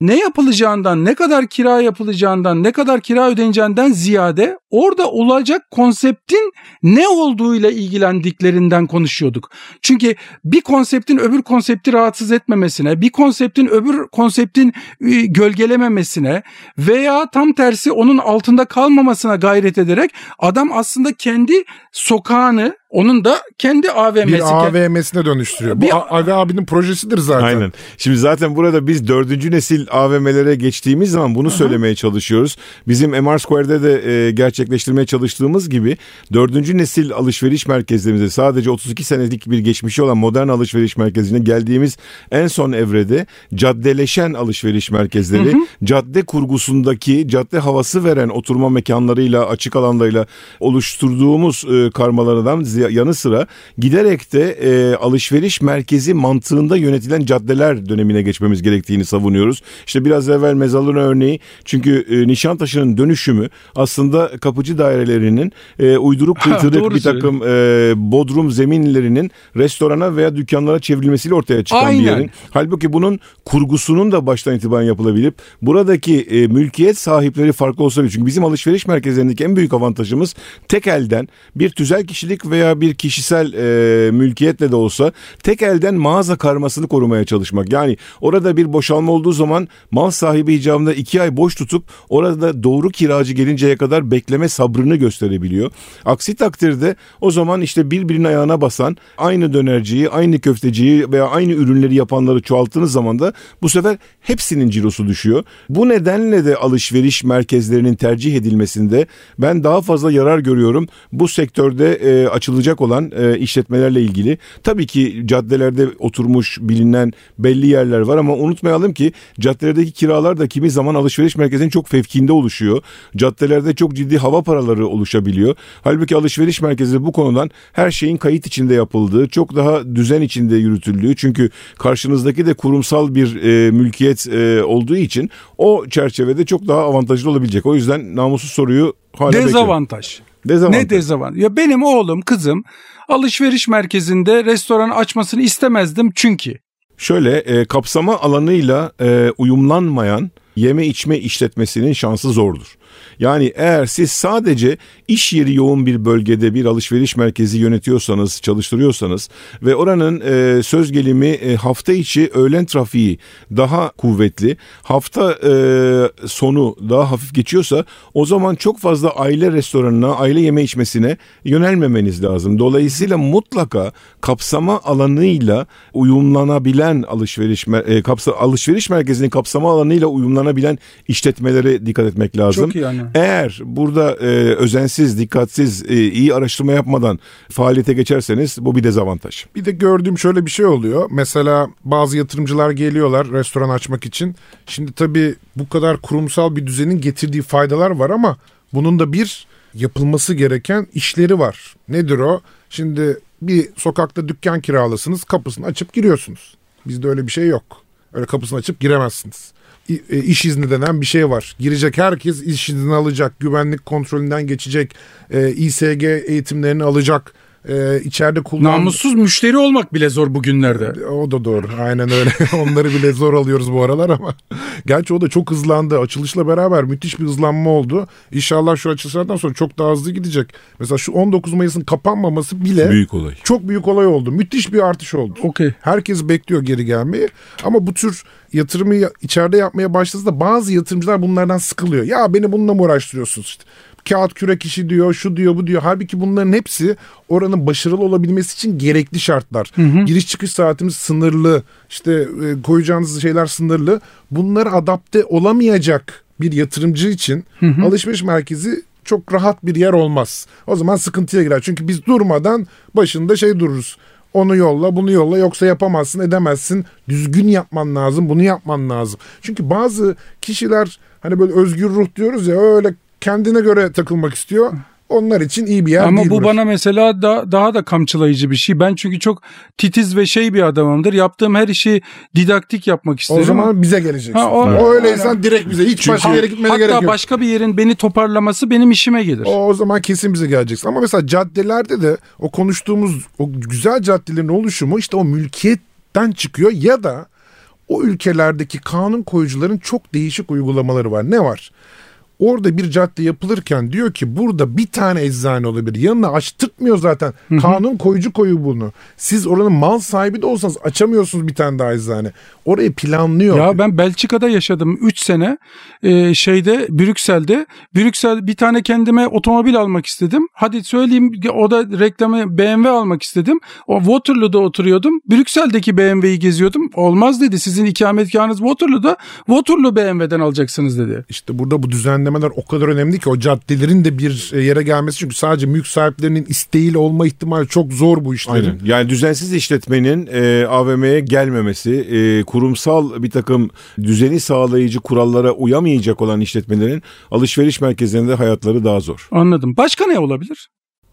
ne yapılacağından, ne kadar kira yapılacağından, ne kadar kira ödeneceğinden ziyade orada olacak konseptin ne olduğuyla ilgilendiklerinden konuşuyorduk. Çünkü bir konseptin öbür konsepti rahatsız etmemesine, bir konseptin öbür konseptin e, gölgelememesine veya tam tersi onun altında kalmamasına gayret ederek adam aslında kendi sokağını, onun da kendi AVM'si. bir AVM'sine dönüştürüyor. Bu Bir- A- Ali abinin projesidir zaten. Aynen. Şimdi zaten burada biz dördüncü nesil AVM'lere geçtiğimiz zaman bunu söylemeye çalışıyoruz. Bizim MR Square'de de e, gerçekleştirmeye çalıştığımız gibi dördüncü nesil alışveriş merkezlerimizde sadece 32 senelik bir geçmişi olan modern alışveriş merkezine geldiğimiz en son evrede caddeleşen alışveriş merkezleri cadde kurgusundaki cadde havası veren oturma mekanlarıyla açık alanlarıyla oluşturduğumuz e, karmalardan yanı sıra giderek de e, alışveriş merkezi mantığında yönetilen caddeler dönemine geçmemiz gerektiğini savunuyoruz. İşte biraz evvel mezalın örneği çünkü e, Nişantaşı'nın dönüşümü aslında kapıcı dairelerinin e, uyduruk kıytırık bir takım e, bodrum zeminlerinin restorana veya dükkanlara çevrilmesiyle ortaya çıkan Aynen. bir yerin. Halbuki bunun kurgusunun da baştan itibaren yapılabilip buradaki e, mülkiyet sahipleri farklı olsa bile. Çünkü bizim alışveriş merkezlerindeki en büyük avantajımız tek elden bir tüzel kişilik veya bir kişisel e, mülkiyetle de olsa tek elden mağaza karmasını korumaya çalışmak. Yani orada bir boşalma olduğu zaman mal sahibi icabında iki ay boş tutup orada doğru kiracı gelinceye kadar bekleme sabrını gösterebiliyor. Aksi takdirde o zaman işte birbirinin ayağına basan aynı dönerciyi, aynı köfteciyi veya aynı ürünleri yapanları çoğalttığınız zaman da bu sefer hepsinin cirosu düşüyor. Bu nedenle de alışveriş merkezlerinin tercih edilmesinde ben daha fazla yarar görüyorum. Bu sektörde e, açılacak olan e, işletmelerle ilgili. Tabii ki caddelerde oturmuş bilinen belli yerler var ama unutmayalım ki caddelerdeki kiralar da kimi zaman alışveriş merkezinin çok fevkinde oluşuyor. Caddelerde çok ciddi hava paraları oluşabiliyor. Halbuki alışveriş merkezi bu konudan her şeyin kayıt içinde yapıldığı, çok daha düzen içinde yürütüldüğü. Çünkü karşınızdaki de kurumsal bir e, mülkiyet e, olduğu için o çerçevede çok daha avantajlı olabilecek. O yüzden namussuz soruyu hala bekliyorum. Dezavantaj. Ne dezavantaj? Ya benim oğlum, kızım alışveriş merkezinde restoran açmasını istemezdim çünkü. Şöyle e, kapsama alanıyla e, uyumlanmayan yeme içme işletmesinin şansı zordur. Yani eğer siz sadece iş yeri yoğun bir bölgede bir alışveriş merkezi yönetiyorsanız, çalıştırıyorsanız ve oranın e, söz gelimi e, hafta içi öğlen trafiği daha kuvvetli, hafta e, sonu daha hafif geçiyorsa o zaman çok fazla aile restoranına, aile yeme içmesine yönelmemeniz lazım. Dolayısıyla mutlaka kapsama alanıyla uyumlanabilen alışveriş e, kapsa alışveriş merkezinin kapsama alanıyla uyumlanabilen işletmelere dikkat etmek lazım. Çok iyi yani. Eğer burada e, özensiz, dikkatsiz, e, iyi araştırma yapmadan faaliyete geçerseniz bu bir dezavantaj. Bir de gördüğüm şöyle bir şey oluyor. Mesela bazı yatırımcılar geliyorlar restoran açmak için. Şimdi tabii bu kadar kurumsal bir düzenin getirdiği faydalar var ama bunun da bir yapılması gereken işleri var. Nedir o? Şimdi bir sokakta dükkan kiralasınız, kapısını açıp giriyorsunuz. Bizde öyle bir şey yok. Öyle kapısını açıp giremezsiniz. E, İş izni denen bir şey var. Girecek herkes iş izni alacak, güvenlik kontrolünden geçecek, e, İSG eğitimlerini alacak, e, içeride kullan... Namussuz müşteri olmak bile zor bugünlerde. O da doğru. Aynen öyle. Onları bile zor alıyoruz bu aralar ama. Gerçi o da çok hızlandı. Açılışla beraber müthiş bir hızlanma oldu. İnşallah şu açılışlardan sonra çok daha hızlı gidecek. Mesela şu 19 Mayıs'ın kapanmaması bile Büyük olay. çok büyük olay oldu. Müthiş bir artış oldu. Okey. Herkes bekliyor geri gelmeyi. Ama bu tür yatırımı ya- içeride yapmaya başladığında bazı yatırımcılar bunlardan sıkılıyor. Ya beni bununla mı uğraştırıyorsunuz işte. Kağıt kürek işi diyor, şu diyor, bu diyor. Halbuki bunların hepsi oranın başarılı olabilmesi için gerekli şartlar. Giriş çıkış saatimiz sınırlı. İşte e, koyacağınız şeyler sınırlı. Bunları adapte olamayacak bir yatırımcı için alışveriş merkezi çok rahat bir yer olmaz. O zaman sıkıntıya girer. Çünkü biz durmadan başında şey dururuz. Onu yolla, bunu yolla yoksa yapamazsın, edemezsin. Düzgün yapman lazım, bunu yapman lazım. Çünkü bazı kişiler hani böyle özgür ruh diyoruz ya öyle kendine göre takılmak istiyor. Onlar için iyi bir yer Ama değil bu burası. bana mesela da, daha da kamçılayıcı bir şey. Ben çünkü çok titiz ve şey bir adamımdır. Yaptığım her işi didaktik yapmak isterim. o zaman bize geleceksin. Ha, o- o, öyleysen direkt bize. Hiç başka yere gitmeye Hatta gerek yok. başka bir yerin beni toparlaması benim işime gelir. O, o zaman kesin bize geleceksin. Ama mesela caddelerde de o konuştuğumuz o güzel caddelerin oluşumu işte o mülkiyetten çıkıyor ya da o ülkelerdeki kanun koyucuların çok değişik uygulamaları var. Ne var? Orada bir cadde yapılırken diyor ki burada bir tane eczane olabilir. Yanına açtırtmıyor zaten. Kanun koyucu koyu bunu. Siz oranın mal sahibi de olsanız açamıyorsunuz bir tane daha eczane. Orayı planlıyor. Ya ben Belçika'da yaşadım 3 sene. Ee, şeyde Brüksel'de. Brüksel bir tane kendime otomobil almak istedim. Hadi söyleyeyim o da reklamı BMW almak istedim. O Waterloo'da oturuyordum. Brüksel'deki BMW'yi geziyordum. Olmaz dedi. Sizin ikametgahınız Waterloo'da. Waterloo BMW'den alacaksınız dedi. İşte burada bu düzenlemeler o kadar önemli ki o caddelerin de bir e, yere gelmesi. Çünkü sadece mülk sahiplerinin isteğiyle olma ihtimali çok zor bu işlerin. Aynen. Yani düzensiz işletmenin e, AVM'ye gelmemesi, e, kurumsal bir takım düzeni sağlayıcı kurallara uyamayacak olan işletmelerin alışveriş merkezlerinde hayatları daha zor. Anladım. Başka ne olabilir?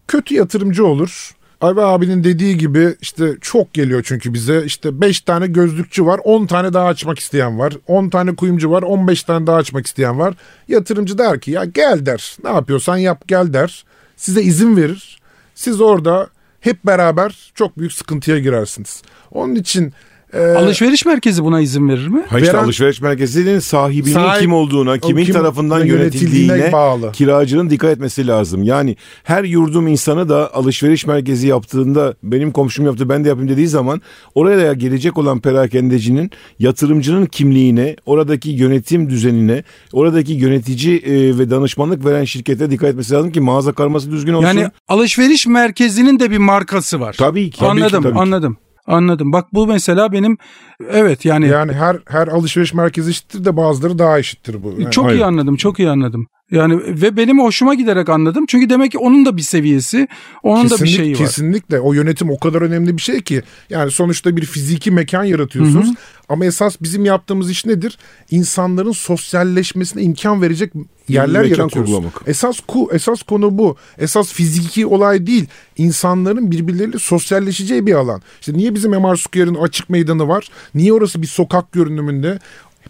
Kötü yatırımcı olur. Ayva abinin dediği gibi işte çok geliyor çünkü bize işte 5 tane gözlükçü var 10 tane daha açmak isteyen var 10 tane kuyumcu var 15 tane daha açmak isteyen var. Yatırımcı der ki ya gel der ne yapıyorsan yap gel der size izin verir. Siz orada hep beraber çok büyük sıkıntıya girersiniz. Onun için e, Alışveriş merkezi buna izin verir mi? Ha işte Veren- alışveriş merkezinin sahibinin Sahip- kim olduğuna, kimin kim tarafından yönetildiğine bağlı. kiracının dikkat etmesi lazım. Yani her yurdum insanı da alışveriş merkezi yaptığında benim komşum yaptı ben de yapayım dediği zaman oraya gelecek olan perakendecinin yatırımcının kimliğine, oradaki yönetim düzenine, oradaki yönetici e, ve danışmanlık veren şirkete dikkat etmesi lazım ki mağaza karması düzgün olsun. Yani alışveriş merkezinin de bir markası var. tabii ki. tabii ki, anladım, tabii ki. anladım. Anladım. Bak bu mesela benim evet yani, yani her her alışveriş merkezi eşittir de bazıları daha eşittir bu. Yani- çok iyi Aynen. anladım. Çok iyi anladım. Yani ve benim hoşuma giderek anladım. Çünkü demek ki onun da bir seviyesi, onun da bir Kesinlik- şeyi var. Kesinlikle o yönetim o kadar önemli bir şey ki yani sonuçta bir fiziki mekan yaratıyorsunuz ama esas bizim yaptığımız iş nedir? İnsanların sosyalleşmesine imkan verecek yerler yaratıyoruz. kurgulamak. Esas ku esas konu bu. Esas fiziki olay değil. İnsanların birbirleriyle sosyalleşeceği bir alan. İşte niye bizim MR Square'ın açık meydanı var? Niye orası bir sokak görünümünde?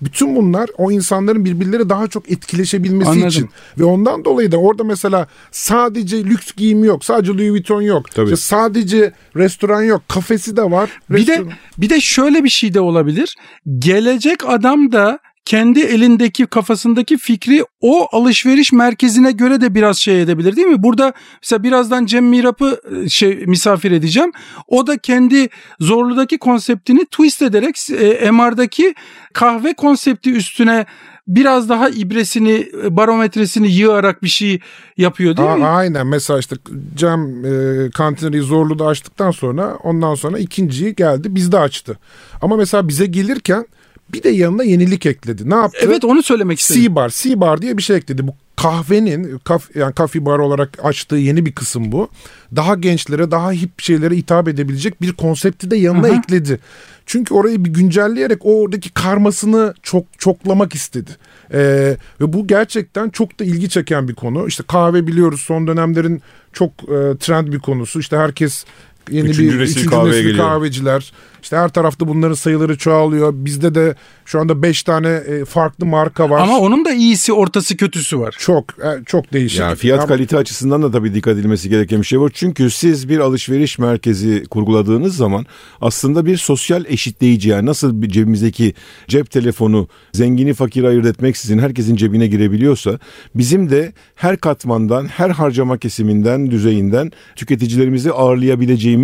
Bütün bunlar o insanların birbirleri daha çok etkileşebilmesi Anladım. için. Ve ondan dolayı da orada mesela sadece lüks giyim yok. Sadece Louis Vuitton yok. Tabii. İşte sadece restoran yok. Kafesi de var. Bir de restoran- bir de şöyle bir şey de olabilir. Gelecek adam da kendi elindeki kafasındaki fikri o alışveriş merkezine göre de biraz şey edebilir değil mi? Burada mesela birazdan Cem Mirap'ı e, şey misafir edeceğim. O da kendi Zorlu'daki konseptini twist ederek e, MR'daki kahve konsepti üstüne biraz daha ibresini, e, barometresini yığarak bir şey yapıyor değil A- mi? aynen mesela işte Cem e, kantineri Zorlu'da açtıktan sonra ondan sonra ikinciyi geldi bizde açtı. Ama mesela bize gelirken bir de yanına yenilik ekledi. Ne yaptı? Evet onu söylemek istedim. C-Bar, C-Bar diye bir şey ekledi. Bu kahvenin kaf, yani kafi bar olarak açtığı yeni bir kısım bu. Daha gençlere, daha hip şeylere hitap edebilecek bir konsepti de yanına Aha. ekledi. Çünkü orayı bir güncelleyerek oradaki karmasını çok çoklamak istedi. Ee, ve bu gerçekten çok da ilgi çeken bir konu. İşte kahve biliyoruz son dönemlerin çok e, trend bir konusu. İşte herkes yeni Üçüncü bir nesil üçüncü kahveye nesil geliyor. kahveciler. İşte her tarafta bunların sayıları çoğalıyor. Bizde de şu anda 5 tane e, farklı marka var. Ama onun da iyisi ortası kötüsü var. çok e, çok değişik. Yani fiyat Ama- kalite açısından da tabii dikkat edilmesi gereken bir şey var. Çünkü siz bir alışveriş merkezi kurguladığınız zaman aslında bir sosyal eşitleyici yani nasıl bir cebimizdeki cep telefonu zengini fakiri ayırt etmeksizin herkesin cebine girebiliyorsa bizim de her katmandan her harcama kesiminden düzeyinden tüketicilerimizi ağırlayabileceğimiz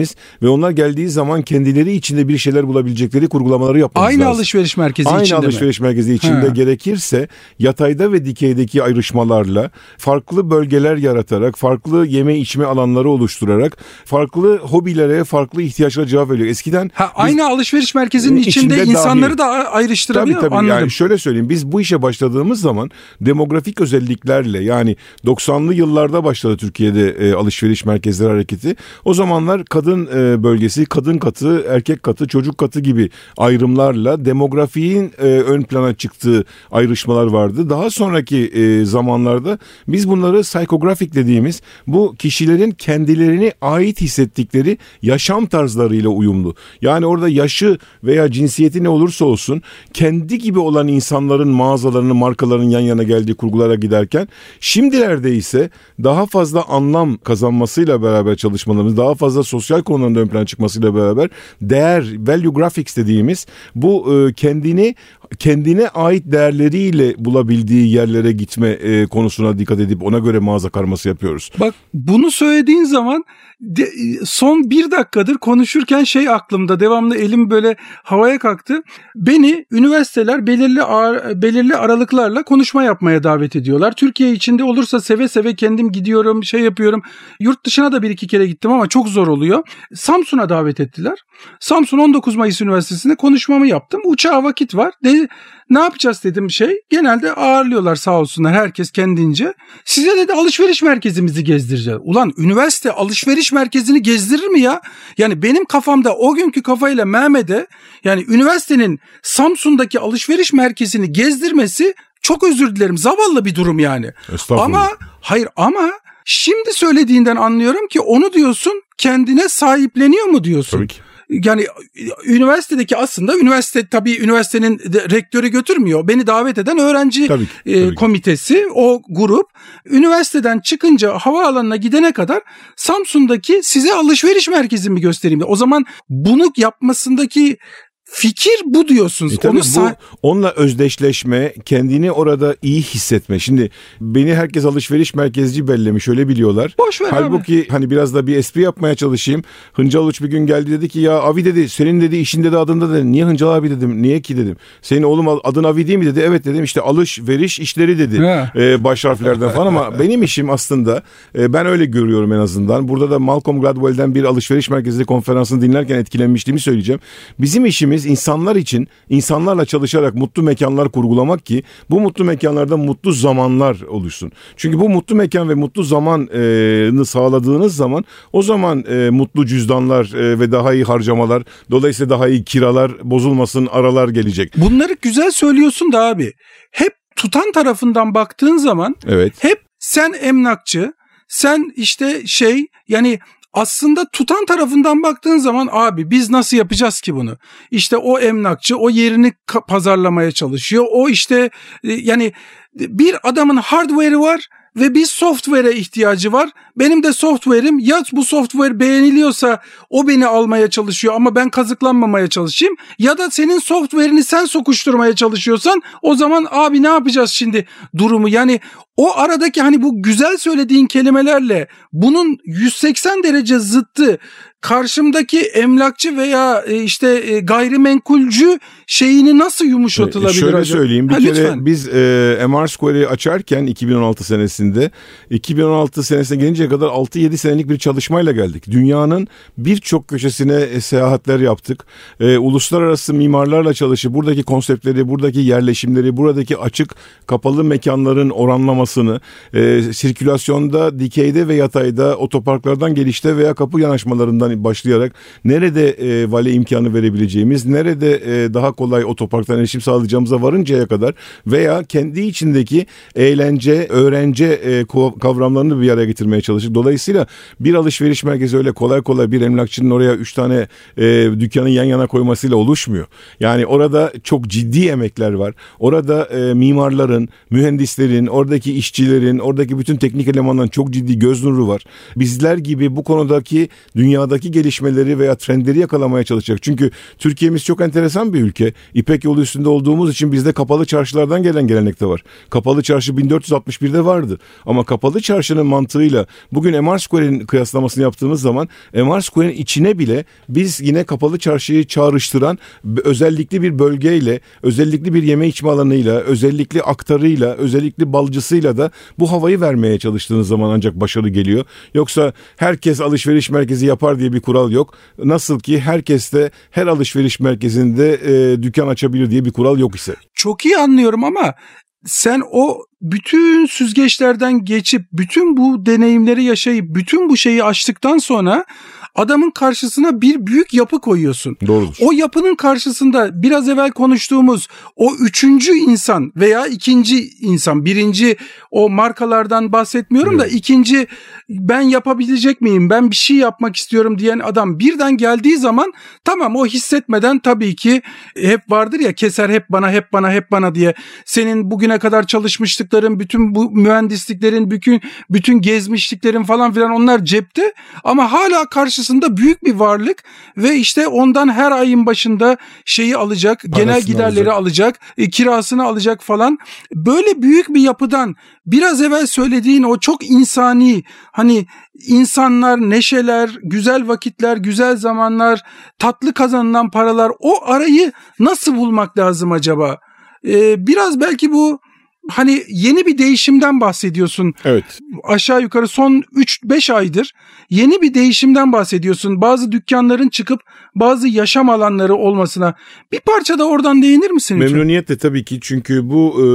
ve onlar geldiği zaman kendileri içinde bir şeyler bulabilecekleri kurgulamaları yapmamız Aynı lazım. alışveriş merkezi Aynı içinde mi? alışveriş merkezi içinde Ha. gerekirse yatayda ve dikeydeki ayrışmalarla farklı bölgeler yaratarak, farklı yeme içme alanları oluşturarak, farklı hobilere, farklı ihtiyaçlara cevap veriyor. Eskiden Ha, biz- aynı alışveriş merkezinin İçinde içinde, dahil. insanları da a- Tabii ayrıştırabiliyor. tabii Anladım. yani şöyle söyleyeyim biz bu işe başladığımız zaman demografik özelliklerle yani 90'lı yıllarda başladı Türkiye'de e, alışveriş merkezleri hareketi. O zamanlar kadın e, bölgesi, kadın katı, erkek katı, çocuk katı gibi ayrımlarla demografiğin e, ön plana çıktığı ayrışmalar vardı. Daha sonraki e, zamanlarda biz bunları psikografik dediğimiz bu kişilerin kendilerini ait hissettikleri yaşam tarzlarıyla uyumlu. Yani orada yaşı veya cinsiyeti ne olursa olsun kendi gibi olan insanların mağazalarının markalarının yan yana geldiği kurgulara giderken şimdilerde ise daha fazla anlam kazanmasıyla beraber çalışmalarımız daha fazla sosyal konuların ön plana çıkmasıyla beraber değer value graphics dediğimiz bu e, kendini kendine ait değerleriyle bulabildiği yerlere gitme e, konusuna dikkat edip ona göre mağaza karması yapıyoruz. Bak bunu söylediğin zaman de- son bir dakikadır konuşurken şey aklımda devamlı elim böyle havaya kalktı. Beni üniversiteler belirli ar- belirli aralıklarla konuşma yapmaya davet ediyorlar. Türkiye içinde olursa seve seve kendim gidiyorum şey yapıyorum. Yurt dışına da bir iki kere gittim ama çok zor oluyor. Samsun'a davet ettiler. Samsun 19 Mayıs Üniversitesi'nde konuşmamı yaptım. Uçağa vakit var. De, ne yapacağız dedim şey. Genelde ağırlıyorlar sağ olsunlar herkes kendince. Size dedi alışveriş merkezimizi gezdireceğiz. Ulan üniversite alışveriş merkezini gezdirir mi ya? Yani benim kafamda o günkü kafayla Mehmet'e yani üniversitenin Samsun'daki alışveriş merkezini gezdirmesi çok özür dilerim zavallı bir durum yani. Ama hayır ama Şimdi söylediğinden anlıyorum ki onu diyorsun kendine sahipleniyor mu diyorsun? Tabii ki. Yani üniversitedeki aslında üniversite tabii üniversitenin rektörü götürmüyor. Beni davet eden öğrenci Tabii ki, e, tabii ki. komitesi o grup üniversiteden çıkınca havaalanına gidene kadar Samsun'daki size alışveriş merkezi mi göstereyim de. O zaman bunu yapmasındaki fikir bu diyorsunuz. E tabii Onu bu onunla özdeşleşme, kendini orada iyi hissetme. Şimdi beni herkes alışveriş merkezci bellemiş, öyle biliyorlar. Boş ver abi. Halbuki hani biraz da bir espri yapmaya çalışayım. Hıncal Uç bir gün geldi dedi ki ya Avi dedi senin dedi işinde de adında dedi. Niye Hıncal abi dedim. Niye ki dedim. Senin oğlum adın Avi değil mi dedi. Evet dedim işte alışveriş işleri dedi. Ee, baş harflerden falan ama benim işim aslında e, ben öyle görüyorum en azından. Burada da Malcolm Gladwell'den bir alışveriş merkezi konferansını dinlerken etkilenmişliğimi söyleyeceğim. Bizim işimiz insanlar için insanlarla çalışarak mutlu mekanlar kurgulamak ki bu mutlu mekanlarda mutlu zamanlar oluşsun. Çünkü bu mutlu mekan ve mutlu zamanı sağladığınız zaman o zaman e, mutlu cüzdanlar e, ve daha iyi harcamalar dolayısıyla daha iyi kiralar bozulmasın aralar gelecek. Bunları güzel söylüyorsun da abi. Hep tutan tarafından baktığın zaman Evet. hep sen emlakçı, sen işte şey yani aslında tutan tarafından baktığın zaman abi biz nasıl yapacağız ki bunu? İşte o emlakçı o yerini pazarlamaya çalışıyor. O işte e, yani bir adamın hardware'ı var ve bir software'e ihtiyacı var. Benim de software'im ya bu software beğeniliyorsa o beni almaya çalışıyor ama ben kazıklanmamaya çalışayım ya da senin software'ini sen sokuşturmaya çalışıyorsan o zaman abi ne yapacağız şimdi durumu yani o aradaki hani bu güzel söylediğin kelimelerle bunun 180 derece zıttı karşımdaki emlakçı veya e, işte e, gayrimenkulcü şeyini nasıl yumuşatılabilir Şöyle acaba? söyleyeyim bir Ha, kere lütfen. biz e, MR Square'i açarken 2016 senesinde 2016 senesine gelinceye kadar 6-7 senelik bir çalışmayla geldik. Dünyanın birçok köşesine e, seyahatler yaptık. E, uluslararası mimarlarla çalışıp buradaki konseptleri, buradaki yerleşimleri, buradaki açık kapalı mekanların oranlamasını, e, sirkülasyonda, dikeyde ve yatayda otoparklardan gelişte veya kapı yanaşmalarından başlayarak nerede e, vale imkanı verebileceğimiz, nerede e, daha kolay otoparktan erişim sağlayacağımıza varıncaya kadar veya kendi içindeki eğlence, öğrence e, kavramlarını bir araya getirmeye çalıştık. Dolayısıyla bir alışveriş merkezi öyle kolay kolay bir emlakçının oraya üç tane e, dükkanı yan yana koymasıyla oluşmuyor. Yani orada çok ciddi emekler var. Orada e, mimarların, mühendislerin, oradaki işçilerin, oradaki bütün teknik elemanların çok ciddi göz nuru var. Bizler gibi bu konudaki dünyadaki gelişmeleri veya trendleri yakalamaya çalışacak. Çünkü Türkiye'miz çok enteresan bir ülke. İpek yolu üstünde olduğumuz için bizde kapalı çarşılardan gelen gelenek de var. Kapalı çarşı 1461'de vardı. Ama kapalı çarşının mantığıyla bugün MR Square'in kıyaslamasını yaptığımız zaman MR Square'in içine bile biz yine kapalı çarşıyı çağrıştıran özellikli bir bölgeyle, özellikli bir yeme içme alanıyla, özellikle aktarıyla, özellikle balcısıyla da bu havayı vermeye çalıştığınız zaman ancak başarı geliyor. Yoksa herkes alışveriş merkezi yapar diye bir kural yok. Nasıl ki herkes de her alışveriş merkezinde e, dükkan açabilir diye bir kural yok ise. Çok iyi anlıyorum ama sen o bütün süzgeçlerden geçip bütün bu deneyimleri yaşayıp bütün bu şeyi açtıktan sonra adamın karşısına bir büyük yapı koyuyorsun. Doğrudur. O yapının karşısında biraz evvel konuştuğumuz o üçüncü insan veya ikinci insan, birinci o markalardan bahsetmiyorum da ikinci ben yapabilecek miyim, ben bir şey yapmak istiyorum diyen adam birden geldiği zaman tamam o hissetmeden tabii ki hep vardır ya keser hep bana hep bana hep bana diye senin bugüne kadar çalışmışlıkların, bütün bu mühendisliklerin, bütün bütün gezmişliklerin falan filan onlar cepte ama hala karşısında büyük bir varlık ve işte ondan her ayın başında şeyi alacak, genel Parasını giderleri alacak, e, kirasını alacak falan. Böyle büyük bir yapıdan biraz evvel söylediğin o çok insani hani insanlar, neşeler, güzel vakitler, güzel zamanlar, tatlı kazanılan paralar o arayı nasıl bulmak lazım acaba? Ee, biraz belki bu hani yeni bir değişimden bahsediyorsun. Evet. Aşağı yukarı son 3-5 aydır yeni bir değişimden bahsediyorsun. Bazı dükkanların çıkıp bazı yaşam alanları olmasına. Bir parça da oradan değinir misin? Memnuniyetle tabii ki çünkü bu e,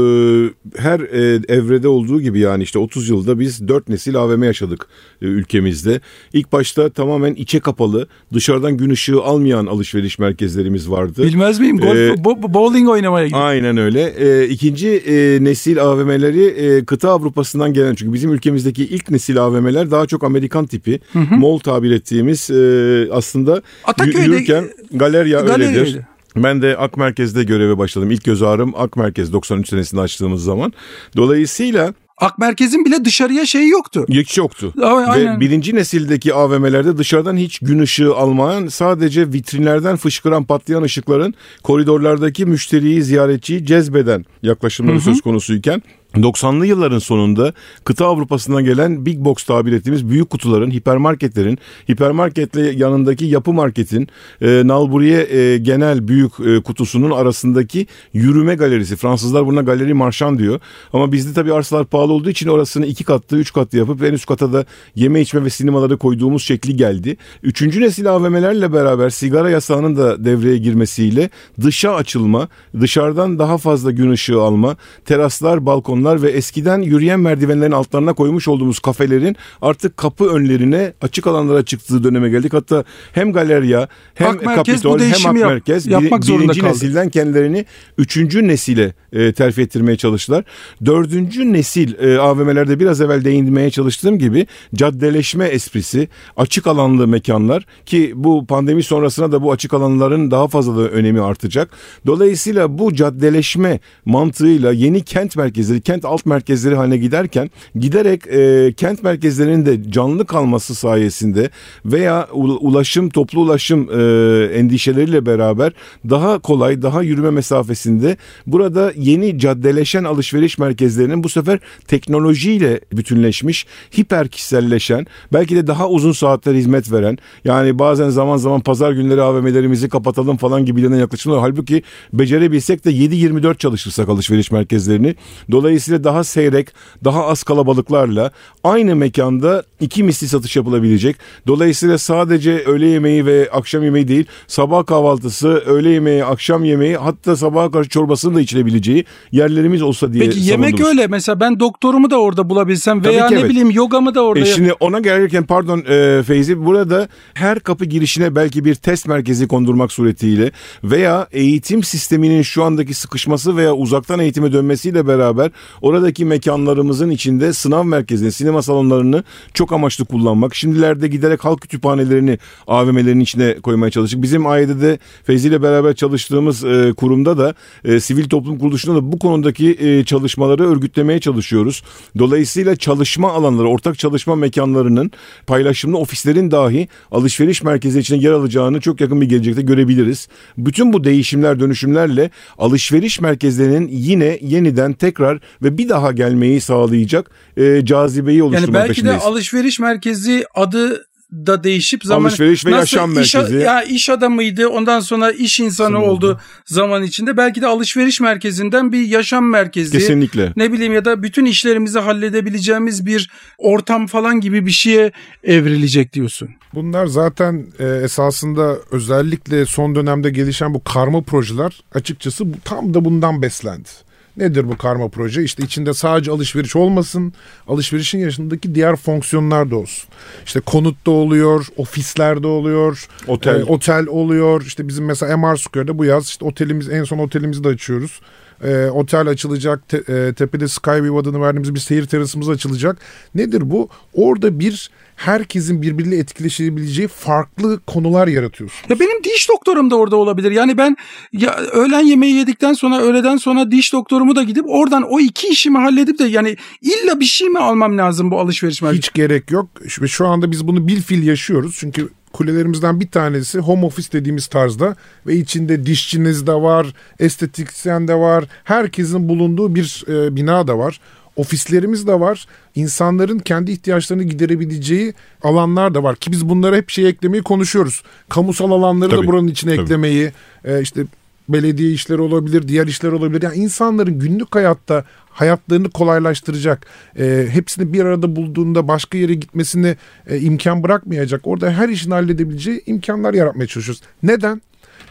her e, evrede olduğu gibi yani işte 30 yılda biz 4 nesil AVM yaşadık e, ülkemizde. İlk başta tamamen içe kapalı dışarıdan gün ışığı almayan alışveriş merkezlerimiz vardı. Bilmez miyim? Golf, Ee, bo- bowling oynamaya gidiyor. Aynen öyle. E, ikinci e, nesil AVM'leri e, kıta Avrupa'sından gelen çünkü bizim ülkemizdeki ilk nesil AVM'ler daha çok Amerikan tipi mall tabir ettiğimiz e, aslında Ataköy'de- yürürken galerya, Galerya öyledir. öyle. Ben de Ak Merkez'de göreve başladım. İlk göz ağrım Ak Merkez 93 senesinde açtığımız zaman. Dolayısıyla Ak Merkez'in bile dışarıya şeyi yoktu. hiç yoktu. Aynen. Ve birinci nesildeki AVM'lerde dışarıdan hiç gün ışığı almayan sadece vitrinlerden fışkıran patlayan ışıkların koridorlardaki müşteriyi ziyaretçiyi cezbeden yaklaşımları söz konusuyken 90'lı yılların sonunda kıta Avrupa'sından gelen big box tabir ettiğimiz büyük kutuların, hipermarketlerin, hipermarketle yanındaki yapı marketin, e, Nalburiye e, genel büyük e, kutusunun arasındaki yürüme galerisi. Fransızlar buna galeri marşan diyor. Ama bizde tabii arsalar pahalı olduğu için orasını iki katlı, üç katlı yapıp en üst kata da yeme içme ve sinemaları koyduğumuz şekli geldi. Üçüncü nesil AVM'lerle beraber sigara yasağının da devreye girmesiyle dışa açılma, dışarıdan daha fazla gün ışığı alma, teraslar, balkonlar ve eskiden yürüyen merdivenlerin altlarına koymuş olduğumuz kafelerin artık kapı önlerine açık alanlara çıktığı döneme geldik. Hatta hem galerya hem Ak Kapitol hem Ak yap- Merkez bir- yapmak zorunda birinci kaldı. nesilden kendilerini üçüncü nesile e, terfi ettirmeye çalıştılar. Dördüncü nesil e, AVM'lerde biraz evvel değinmeye çalıştığım gibi caddeleşme esprisi, açık alanlı mekanlar ki bu pandemi sonrasına da bu açık alanların daha fazla da önemi artacak. Dolayısıyla bu caddeleşme mantığıyla yeni kent merkezleri, kent alt merkezleri haline giderken giderek e, kent merkezlerinin de canlı kalması sayesinde veya ulaşım, toplu ulaşım e, endişeleriyle beraber daha kolay, daha yürüme mesafesinde burada yeni caddeleşen alışveriş merkezlerinin bu sefer teknolojiyle bütünleşmiş, hiper kişiselleşen, belki de daha uzun saatler hizmet veren, yani bazen zaman zaman pazar günleri AVM'lerimizi kapatalım falan gibi yaklaşımlar. Halbuki becerebilsek de 7-24 çalışırsak alışveriş merkezlerini dolayısıyla daha seyrek, daha az kalabalıklarla aynı mekanda iki misli satış yapılabilecek. Dolayısıyla sadece öğle yemeği ve akşam yemeği değil, sabah kahvaltısı, öğle yemeği, akşam yemeği hatta sabaha karşı çorbasının da içilebileceği yerlerimiz olsa diye Peki yemek savundunuz. öyle mesela ben doktorumu da orada bulabilsem Tabii veya ki ne evet. bileyim yogamı da orada E şimdi ona gelirken pardon e, Feyzi burada her kapı girişine belki bir test merkezi kondurmak suretiyle veya eğitim sisteminin şu andaki sıkışması veya uzaktan eğitime dönmesiyle beraber oradaki mekanlarımızın içinde sınav merkezini, sinema salonlarını çok amaçlı kullanmak. Şimdilerde giderek halk kütüphanelerini AVM'lerin içine koymaya çalıştık. Bizim AYD'de Feyzi ile beraber çalıştığımız e, kurumda da e, sivil toplum kuruluşunda da bu konudaki e, çalışmaları örgütlemeye çalışıyoruz. Dolayısıyla çalışma alanları, ortak çalışma mekanlarının paylaşımlı ofislerin dahi alışveriş merkezi içine yer alacağını çok yakın bir gelecekte görebiliriz. Bütün bu değişimler, dönüşümlerle alışveriş merkezlerinin yine yeniden tekrar ve bir daha gelmeyi sağlayacak e, cazibeyi Yani oluşturmak belki de peşindeyiz. alışveriş merkezi adı da değişip zaman Alışveriş ve Nasıl yaşam iş, merkezi. ya iş adamıydı ondan sonra iş insanı Sonra oldu. oldu. zaman içinde belki de alışveriş merkezinden bir yaşam merkezi Kesinlikle. ne bileyim ya da bütün işlerimizi halledebileceğimiz bir ortam falan gibi bir şeye evrilecek diyorsun. Bunlar zaten e, esasında özellikle son dönemde gelişen bu karma projeler açıkçası bu, tam da bundan beslendi. Nedir bu karma proje? İşte içinde sadece alışveriş olmasın, alışverişin yaşındaki diğer fonksiyonlar da olsun. İşte konutta oluyor, ofislerde oluyor, Otel. e, otel oluyor. İşte bizim mesela MR Square'da bu yaz işte otelimiz en son otelimizi de açıyoruz. E, otel açılacak, te, e, tepede Skyway adını verdiğimiz bir seyir terasımız açılacak. Nedir bu? Orada bir herkesin birbiriyle etkileşebileceği farklı konular yaratıyorsun. Ya benim diş doktorum da orada olabilir. Yani ben ya öğlen yemeği yedikten sonra öğleden sonra diş doktorumu da gidip oradan o iki işimi halledip de yani illa bir şey mi almam lazım bu alışveriş merkezi? Hiç gerek yok. Ve şu anda biz bunu bilfil yaşıyoruz. Çünkü kulelerimizden bir tanesi home office dediğimiz tarzda ve içinde dişçiniz de var, estetiksen de var. Herkesin bulunduğu bir e, bina da var. Ofislerimiz de var. İnsanların kendi ihtiyaçlarını giderebileceği alanlar da var ki biz bunlara hep şey eklemeyi konuşuyoruz. Kamusal alanları da Tabii, buranın içine tabii. eklemeyi, e, işte belediye işleri olabilir, diğer işler olabilir. Yani insanların günlük hayatta hayatlarını kolaylaştıracak, e, hepsini bir arada bulduğunda başka yere gitmesini e, imkan bırakmayacak. Orada her işini halledebileceği imkanlar yaratmaya çalışıyoruz. Neden?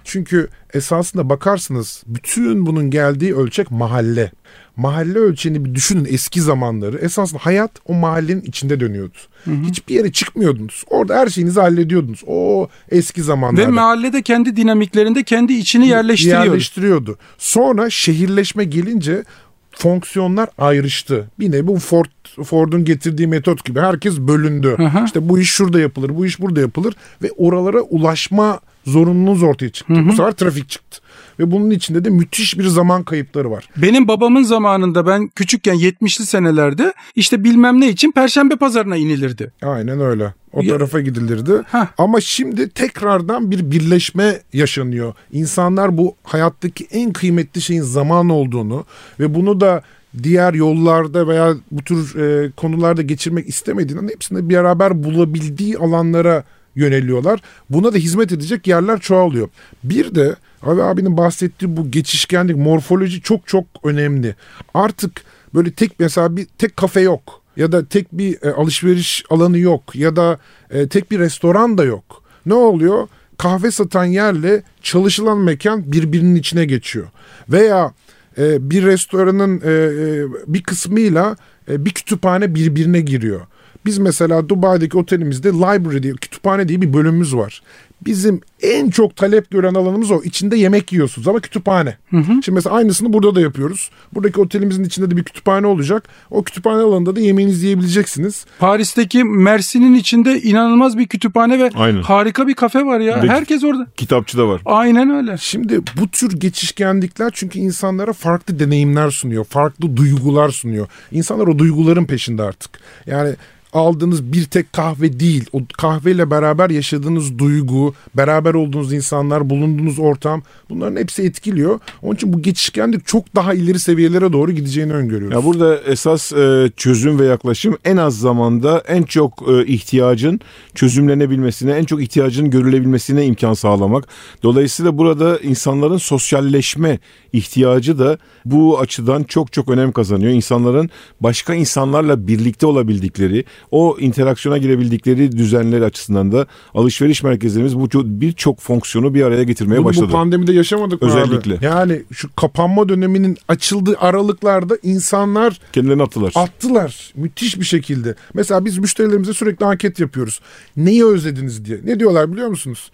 Çünkü esasında bakarsınız bütün bunun geldiği ölçek mahalle. Mahalle ölçeğini bir düşünün eski zamanları. Esasında hayat o mahallenin içinde dönüyordu. Hiçbir yere çıkmıyordunuz. Orada her şeyinizi hallediyordunuz. O eski zamanlarda. Ve mahallede kendi dinamiklerinde kendi içini yerleştiriyor. yerleştiriyordu. Sonra şehirleşme gelince fonksiyonlar ayrıştı. Bir nevi bu Ford Ford'un getirdiği metot gibi herkes bölündü. Hı hı. İşte bu iş şurada yapılır, bu iş burada yapılır ve oralara ulaşma zorunluluğunuz ortaya çıktı. Bu sefer trafik çıktı. Ve bunun içinde de müthiş bir zaman kayıpları var. Benim babamın zamanında ben küçükken 70'li senelerde işte bilmem ne için Perşembe pazarına inilirdi. Aynen öyle. O tarafa gidilirdi. Hah. Ama şimdi tekrardan bir birleşme yaşanıyor. İnsanlar bu hayattaki en kıymetli şeyin zaman olduğunu ve bunu da diğer yollarda veya bu tür e, konularda geçirmek istemediğinden hepsini beraber bulabildiği alanlara yöneliyorlar. Buna da hizmet edecek yerler çoğalıyor. Bir de abi abinin bahsettiği bu geçişkenlik, morfoloji çok çok önemli. Artık böyle tek mesela bir tek kafe yok ya da tek bir e, alışveriş alanı yok ya da e, tek bir restoran da yok. Ne oluyor? Kahve satan yerle çalışılan mekan birbirinin içine geçiyor. Veya e, bir restoranın e, e, bir kısmıyla e, bir kütüphane birbirine giriyor. Biz mesela Dubai'deki otelimizde library diye kütüphane diye bir bölümümüz var. Bizim en çok talep gören alanımız o. İçinde yemek yiyorsunuz ama kütüphane. Şimdi mesela aynısını burada da yapıyoruz. Buradaki otelimizin içinde de bir kütüphane olacak. O kütüphane alanında da yemeğinizi yiyebileceksiniz. Paris'teki Mersin'in içinde inanılmaz bir kütüphane ve Aynen. harika bir kafe var ya. De- Herkes orada. Kitapçı da var. Aynen öyle. Şimdi bu tür geçişkenlikler çünkü insanlara farklı deneyimler sunuyor. Farklı duygular sunuyor. İnsanlar o duyguların peşinde artık. Yani aldığınız bir tek kahve değil. O kahveyle beraber yaşadığınız duygu, beraber olduğunuz insanlar, bulunduğunuz ortam bunların hepsi etkiliyor. Onun için bu geçişkenlik çok daha ileri seviyelere doğru gideceğini öngörüyoruz. Ya burada esas e, çözüm ve yaklaşım en az zamanda en çok e, ihtiyacın çözümlenebilmesine, en çok ihtiyacın görülebilmesine imkan sağlamak. Dolayısıyla burada insanların sosyalleşme ihtiyacı da bu açıdan çok çok önem kazanıyor. İnsanların başka insanlarla birlikte olabildikleri, o interaksiyona girebildikleri düzenler açısından da alışveriş merkezlerimiz bu ço- birçok fonksiyonu bir araya getirmeye Bunu bu başladı. pandemide yaşamadık mı abi? Özellikle. Yani şu kapanma döneminin açıldığı aralıklarda insanlar Kendilerini attılar. attılar müthiş bir şekilde. Mesela biz müşterilerimize sürekli anket yapıyoruz. Neyi özlediniz diye. Ne diyorlar biliyor musunuz?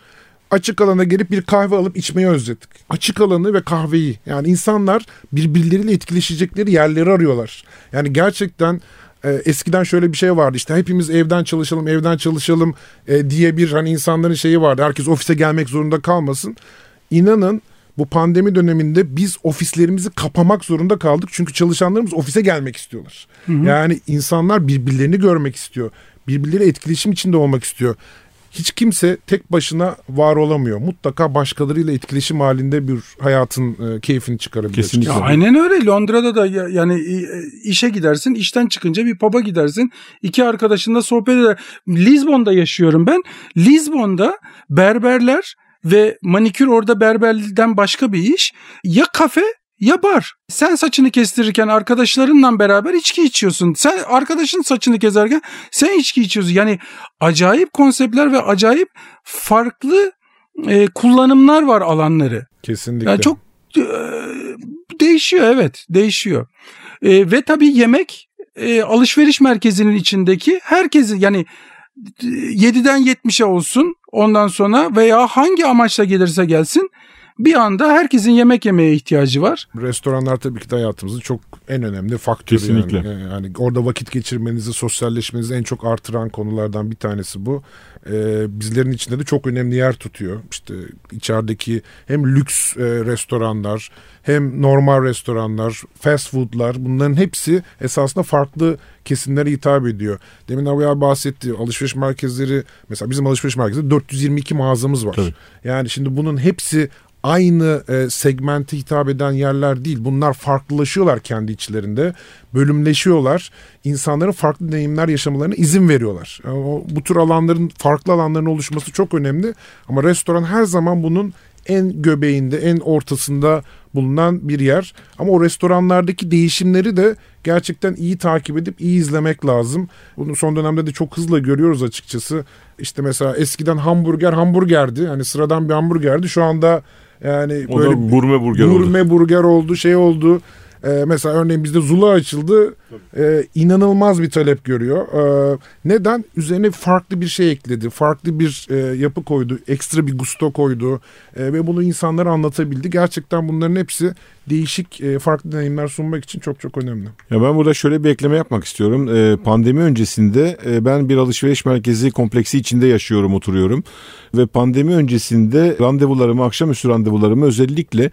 Açık alana gelip bir kahve alıp içmeyi özledik. Açık alanı ve kahveyi. Yani insanlar birbirleriyle etkileşecekleri yerleri arıyorlar. Yani gerçekten e, eskiden şöyle bir şey vardı işte hepimiz evden çalışalım evden çalışalım e, diye bir hani insanların şeyi vardı. Herkes ofise gelmek zorunda kalmasın. İnanın bu pandemi döneminde biz ofislerimizi kapamak zorunda kaldık. Çünkü çalışanlarımız ofise gelmek istiyorlar. Yani insanlar birbirlerini görmek istiyor. Birbirleri etkileşim içinde olmak istiyor. Hiç kimse tek başına var olamıyor. Mutlaka başkalarıyla etkileşim halinde bir hayatın e, keyfini çıkarabilir. Kesinlikle. Ya aynen öyle. Londra'da da ya- yani e, işe gidersin, işten çıkınca bir pub'a gidersin. iki arkadaşınla sohbet eder. Lizbon'da yaşıyorum ben. Lizbon'da berberler ve manikür orada berberden başka bir iş. Ya kafe ya bar. Sen saçını kestirirken arkadaşlarınla beraber içki içiyorsun. Sen arkadaşın saçını kezerken sen içki içiyorsun. Yani acayip konseptler ve acayip farklı e, kullanımlar var alanları. Kesinlikle. Yani çok e, değişiyor evet değişiyor. E, ve tabii yemek e, alışveriş merkezinin içindeki herkesin yani e, 7'den 70'e olsun ondan sonra veya hangi amaçla gelirse gelsin bir anda herkesin yemek yemeye ihtiyacı var. Restoranlar tabii ki de hayatımızın çok en önemli faktörü. Kesinlikle. Yani. yani orada vakit geçirmenizi, sosyalleşmenizi en çok artıran konulardan bir tanesi bu. Ee, bizlerin içinde de çok önemli yer tutuyor. İşte içerideki hem lüks e, restoranlar hem normal restoranlar, fast foodlar bunların hepsi esasında farklı kesimlere hitap ediyor. Demin abi abi bahsetti alışveriş merkezleri mesela bizim alışveriş merkezinde 422 mağazamız var. Tabii. Yani şimdi bunun hepsi aynı e, segmente hitap eden yerler değil. Bunlar farklılaşıyorlar kendi içlerinde. Bölümleşiyorlar. İnsanların farklı deneyimler yaşamalarına izin veriyorlar. Yani o, bu tür alanların farklı alanların oluşması çok önemli. Ama restoran her zaman bunun en göbeğinde, en ortasında bulunan bir yer. Ama o restoranlardaki değişimleri de gerçekten iyi takip edip iyi izlemek lazım. Bunu son dönemde de çok hızla görüyoruz açıkçası. İşte mesela eskiden hamburger hamburgerdi. Hani sıradan bir hamburgerdi. Şu anda yani O böyle da gurme burger oldu. gurme burger oldu, şey oldu. Ee, mesela örneğin bizde Zula açıldı. e, inanılmaz bir talep görüyor. E, neden? Üzerine farklı bir şey ekledi. Farklı bir e, yapı koydu. Ekstra bir gusto koydu. E, ve bunu insanlara anlatabildi. Gerçekten bunların hepsi değişik e, farklı deneyimler sunmak için çok çok önemli. Ya ben burada şöyle bir ekleme yapmak istiyorum. E, pandemi öncesinde e, ben bir alışveriş merkezi kompleksi içinde yaşıyorum, oturuyorum. Ve pandemi öncesinde randevularımı, akşamüstü randevularımı özellikle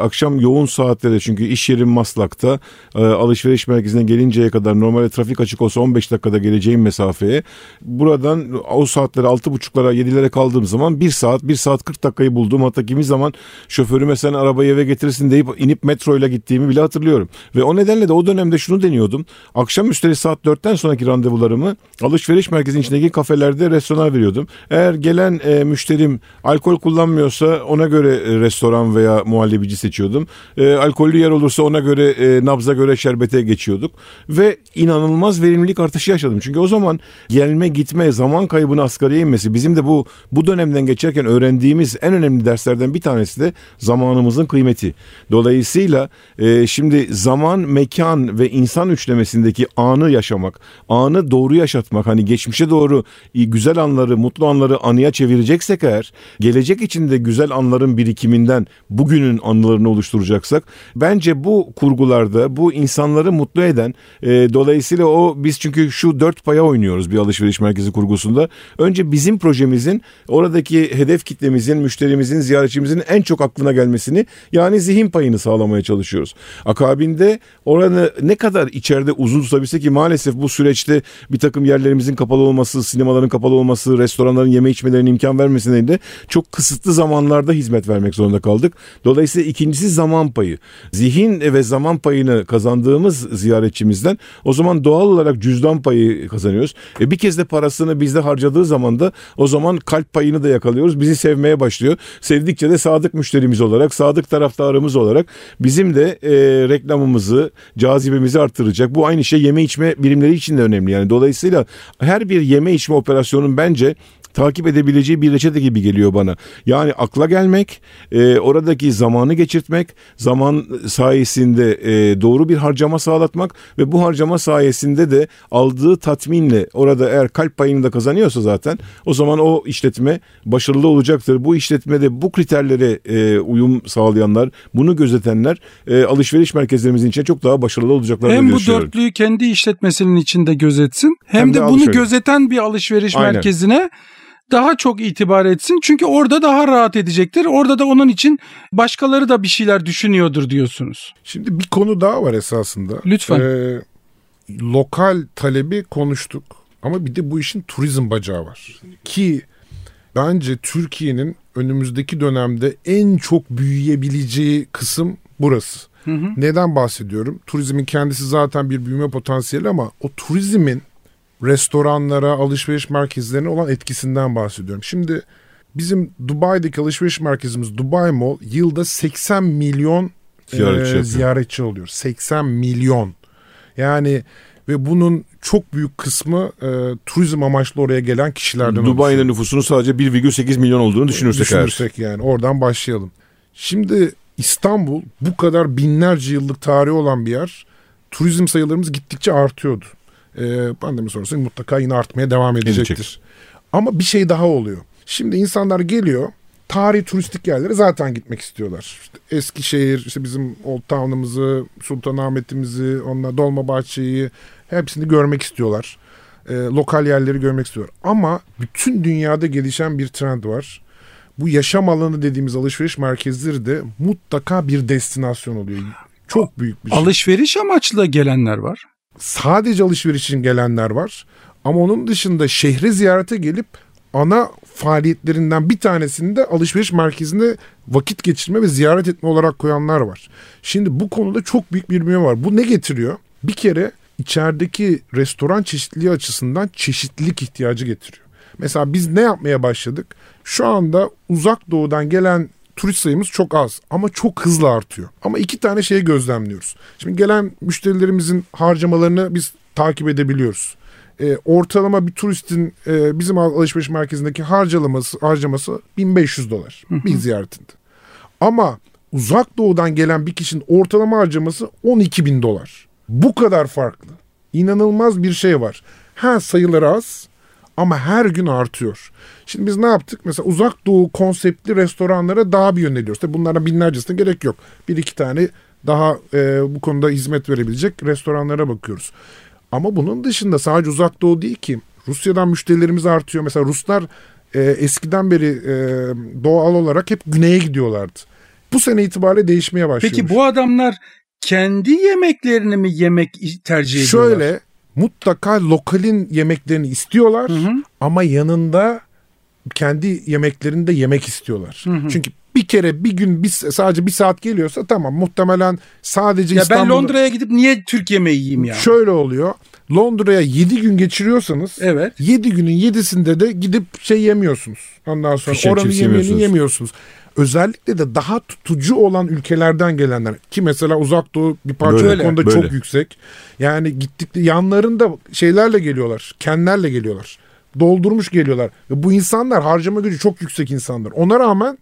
akşam yoğun saatlerde çünkü iş yerim Maslak'ta alışveriş merkezine gelinceye kadar normalde trafik açık olsa 15 dakikada geleceğim mesafeye buradan o saatlere 6.30'lara 7'lere kaldığım zaman 1 saat 1 saat 40 dakikayı buldum. Hatta kimi zaman şoförüme sen arabayı eve getirirsin deyip inip metroyla gittiğimi bile hatırlıyorum. Ve o nedenle de o dönemde şunu deniyordum. Akşam üstleri saat 4'ten sonraki randevularımı alışveriş merkezinin içindeki kafelerde restorana veriyordum. Eğer gelen e, müşterim alkol kullanmıyorsa ona göre e, restoran veya muhallebici seçiyordum. E, alkollü yer olursa ona göre e, nabza göre şerbete geçiyorduk. Ve inanılmaz verimlilik artışı yaşadım. Çünkü o zaman gelme gitme zaman kaybını asgariye inmesi bizim de bu bu dönemden geçerken öğrendiğimiz en önemli derslerden bir tanesi de zamanımızın kıymeti. Dolayısıyla e, şimdi zaman, mekan ve insan üçlemesindeki anı yaşamak, anı doğru yaşatmak hani geçmişe doğru güzel anları, mutlu anları anıya çevireceksek eğer gelecek için de güzel anların birikiminden bugünün anılarını oluşturacaksak bence bu kurgularda bu insanları mutlu eden e, dolayısıyla o biz çünkü şu dört paya oynuyoruz bir alışveriş merkezi kurgusunda. Önce bizim projemizin oradaki hedef kitlemizin, müşterimizin, ziyaretçimizin en çok aklına gelmesini yani zihin payını sağlamaya çalışıyoruz. Akabinde oranı ne kadar içeride uzun tutabilse ki maalesef bu süreçte bir takım yerlerimizin kapalı olması, sinemaların kapalı olması, restoranların yeme içmelerine imkan vermesi nedeniyle çok kısıtlı zamanlarda hizmet vermek zorunda kaldık. Dolayısıyla ikincisi zaman payı. Zihin ve zaman payını kazandığımız ziyaretçimizden o zaman doğal olarak cüzdan payı kazanıyoruz. E bir kez de parasını bizde harcadığı zaman da o zaman kalp payını da yakalıyoruz. Bizi sevmeye başlıyor. Sevdikçe de sadık müşterimiz olarak, sadık taraftarımız olarak bizim de e, reklamımızı, cazibemizi arttıracak. Bu aynı şey yeme içme birimleri için de önemli. Yani dolayısıyla her bir yeme içme operasyonun bence takip edebileceği bir reçete gibi geliyor bana. Yani akla gelmek, e, oradaki zamanı geçirtmek, zaman sayesinde e, doğru bir harcama sağlatmak ve bu harcama sayesinde de aldığı tatminle orada eğer kalp payını da kazanıyorsa zaten o zaman o işletme başarılı olacaktır. Bu işletmede bu kriterlere e, uyum sağlayanlar, bunu gözetenler e, alışveriş merkezlerimizin içinde çok daha başarılı olacaklar. Hem bu dörtlüyü kendi işletmesinin içinde gözetsin hem, hem de, de bunu gözeten bir alışveriş Aynen. merkezine daha çok itibar etsin. Çünkü orada daha rahat edecektir. Orada da onun için başkaları da bir şeyler düşünüyordur diyorsunuz. Şimdi bir konu daha var esasında. Lütfen. Ee, lokal talebi konuştuk. Ama bir de bu işin turizm bacağı var. Ki bence Türkiye'nin önümüzdeki dönemde en çok büyüyebileceği kısım burası. Hı hı. Neden bahsediyorum? Turizmin kendisi zaten bir büyüme potansiyeli ama o turizmin restoranlara, alışveriş merkezlerine olan etkisinden bahsediyorum. Şimdi bizim Dubai'deki alışveriş merkezimiz Dubai Mall yılda 80 milyon ziyaretçi, e, ziyaretçi oluyor. 80 milyon. Yani ve bunun çok büyük kısmı e, turizm amaçlı oraya gelen kişilerden Dubai'nin nüfusunun sadece 1,8 milyon olduğunu düşünürsek, düşünürsek eğer. yani oradan başlayalım. Şimdi İstanbul bu kadar binlerce yıllık tarihi olan bir yer. Turizm sayılarımız gittikçe artıyordu e, pandemi sonrası mutlaka yine artmaya devam edecektir. Edecek. Ama bir şey daha oluyor. Şimdi insanlar geliyor tarihi turistik yerlere zaten gitmek istiyorlar. İşte Eskişehir, işte bizim Old Town'ımızı, Sultanahmet'imizi, onunla Dolmabahçe'yi hepsini görmek istiyorlar. E, lokal yerleri görmek istiyorlar. Ama bütün dünyada gelişen bir trend var. Bu yaşam alanı dediğimiz alışveriş merkezleri de mutlaka bir destinasyon oluyor. Çok büyük bir şey. Alışveriş amaçlı gelenler var sadece alışveriş için gelenler var. Ama onun dışında şehre ziyarete gelip ana faaliyetlerinden bir tanesini de alışveriş merkezinde vakit geçirme ve ziyaret etme olarak koyanlar var. Şimdi bu konuda çok büyük bir büyüme var. Bu ne getiriyor? Bir kere içerideki restoran çeşitliliği açısından çeşitlilik ihtiyacı getiriyor. Mesela biz ne yapmaya başladık? Şu anda uzak doğudan gelen turist sayımız çok az ama çok hızlı artıyor. Ama iki tane şey gözlemliyoruz. Şimdi gelen müşterilerimizin harcamalarını biz takip edebiliyoruz. E, ortalama bir turistin e, bizim alışveriş merkezindeki harcaması harcaması 1500 dolar bir ziyaretinde. Ama uzak doğudan gelen bir kişinin ortalama harcaması 12 bin dolar. Bu kadar farklı. inanılmaz bir şey var. Ha sayıları az ama her gün artıyor. Şimdi biz ne yaptık? Mesela uzak doğu konseptli restoranlara daha bir yöneliyoruz. Tabii bunlara binlercesine gerek yok. Bir iki tane daha e, bu konuda hizmet verebilecek restoranlara bakıyoruz. Ama bunun dışında sadece uzak doğu değil ki. Rusya'dan müşterilerimiz artıyor. Mesela Ruslar e, eskiden beri e, doğal olarak hep güneye gidiyorlardı. Bu sene itibariyle değişmeye başlıyor. Peki bu adamlar kendi yemeklerini mi yemek tercih ediyorlar? Şöyle mutlaka lokalin yemeklerini istiyorlar Hı hı. ama yanında kendi yemeklerini de yemek istiyorlar. Hı hı. Çünkü bir kere bir gün bir, sadece bir saat geliyorsa tamam muhtemelen sadece Ya ben İstanbul'da... Londra'ya gidip niye Türk yemeği yiyeyim ya? Şöyle oluyor. Londra'ya 7 gün geçiriyorsanız Evet. 7 günün 7'sinde de gidip şey yemiyorsunuz. Ondan sonra and oranın yemeğini yemiyorsunuz. Özellikle de daha tutucu olan ülkelerden gelenler ki mesela uzak doğu bir parça Böyle, konuda böyle. çok yüksek. Yani gittikleri yanlarında şeylerle geliyorlar. Kenlerle geliyorlar. Doldurmuş geliyorlar. Ve bu insanlar harcama gücü çok yüksek insanlar. Ona rağmen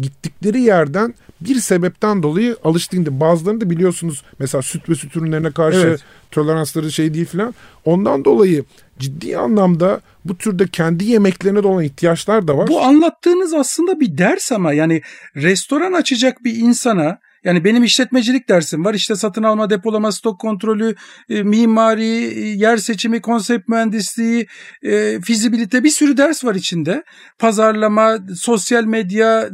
gittikleri yerden bir sebepten dolayı alıştığında bazılarını da biliyorsunuz mesela süt ve süt ürünlerine karşı Evet. toleransları şey değil filan. Ondan dolayı ciddi anlamda bu türde kendi yemeklerine de olan ihtiyaçlar da var. Bu anlattığınız aslında bir ders ama yani restoran açacak bir insana yani benim işletmecilik dersim var. İşte satın alma, depolama, stok kontrolü, e, mimari, e, yer seçimi, konsept mühendisliği, e, fizibilite bir sürü ders var içinde. Pazarlama, sosyal medya, e,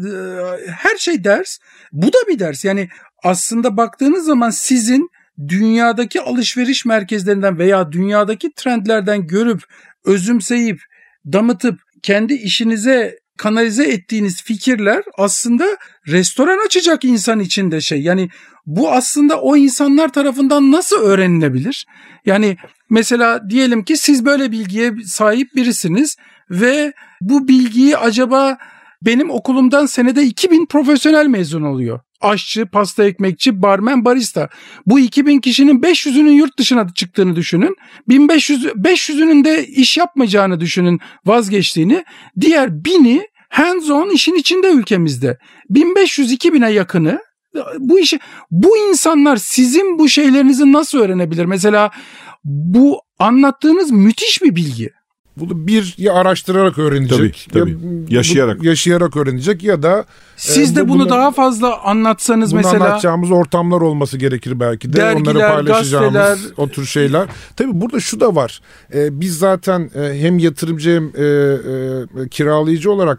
her şey ders. Bu da bir ders. Yani aslında baktığınız zaman sizin dünyadaki alışveriş merkezlerinden veya dünyadaki trendlerden görüp özümseyip damıtıp kendi işinize kanalize ettiğiniz fikirler aslında restoran açacak insan için de şey. Yani bu aslında o insanlar tarafından nasıl öğrenilebilir? Yani mesela diyelim ki siz böyle bilgiye sahip birisiniz ve bu bilgiyi acaba benim okulumdan senede 2000 profesyonel mezun oluyor. Aşçı, pasta ekmekçi, barmen, barista. Bu 2000 kişinin 500'ünün yurt dışına çıktığını düşünün. 1500 500'ünün de iş yapmayacağını düşünün, vazgeçtiğini. Diğer 1000'i hands on işin içinde ülkemizde. 1500-2000'e yakını bu işi bu insanlar sizin bu şeylerinizi nasıl öğrenebilir? Mesela bu anlattığınız müthiş bir bilgi. Bunu bir ya araştırarak öğrenecek. Tabii, tabii. Ya, bu- Yaşayarak. yaşayarak öğrenecek ya da Siz Ee, de bu- bunu bunu- daha fazla anlatsanız bunu mesela anlatacağımız ortamlar olması gerekir belki de. Dergiler, Onları paylaşacağımız gazeteler. o tür şeyler. Tabii burada şu da var. Ee, biz zaten e, hem yatırımcı hem e, e, kiralayıcı olarak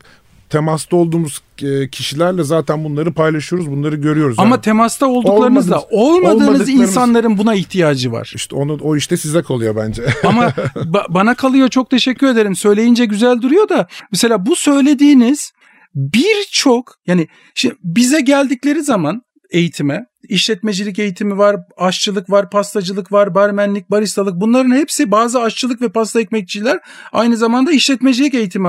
temasta olduğumuz e, kişilerle zaten bunları paylaşıyoruz. Bunları görüyoruz. ama Yani. temasta olduklarınızda Olmadığınız- olmadığınız insanların buna ihtiyacı var. işte onu o işte size kalıyor bence. Ama ba- bana kalıyor çok teşekkür ederim. Söyleyince güzel duruyor da mesela bu söylediğiniz birçok yani şimdi bize geldikleri zaman eğitime işletmecilik eğitimi var, aşçılık var, pastacılık var, barmenlik, baristalık bunların hepsi bazı aşçılık ve pasta ekmekçiler aynı zamanda işletmecilik eğitimi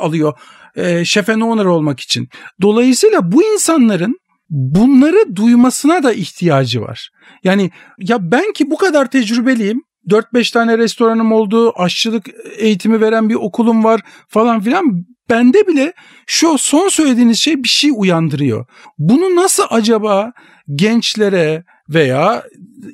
alıyor e, şef and owner olmak için. Dolayısıyla bu insanların bunları duymasına da ihtiyacı var. Yani ya ben ki bu kadar tecrübeliyim. 4-5 tane restoranım oldu, aşçılık eğitimi veren bir okulum var falan filan. Bende bile şu son söylediğiniz şey bir şey uyandırıyor. Bunu nasıl acaba gençlere veya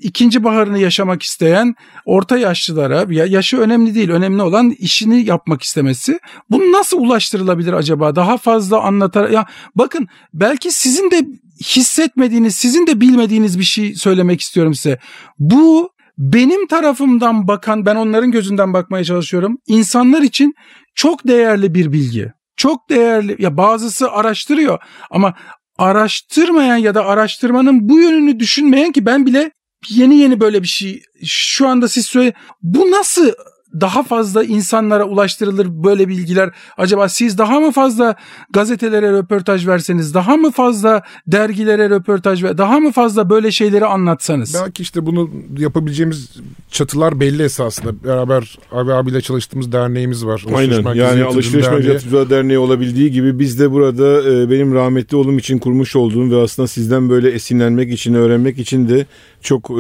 ikinci baharını yaşamak isteyen orta yaşlılara ya yaşı önemli değil önemli olan işini yapmak istemesi. Bunu nasıl ulaştırılabilir acaba? Daha fazla anlatar ya bakın belki sizin de hissetmediğiniz sizin de bilmediğiniz bir şey söylemek istiyorum size. Bu benim tarafımdan bakan ben onların gözünden bakmaya çalışıyorum insanlar için çok değerli bir bilgi. Çok değerli ya bazısı araştırıyor ama araştırmayan ya da araştırmanın bu yönünü düşünmeyen ki ben bile yeni yeni böyle bir şey şu anda siz söyle bu nasıl daha fazla insanlara ulaştırılır böyle bilgiler acaba siz daha mı fazla gazetelere röportaj verseniz daha mı fazla dergilere röportaj ver daha mı fazla böyle şeyleri anlatsanız Belki işte bunu yapabileceğimiz çatılar belli esasında. Beraber abi abiyle çalıştığımız derneğimiz var. Alışveriş Aynen yani Alışveriş Derneği. Merkezi Derneği olabildiği gibi biz de burada e, benim rahmetli oğlum için kurmuş olduğum ve aslında sizden böyle esinlenmek için öğrenmek için de çok e,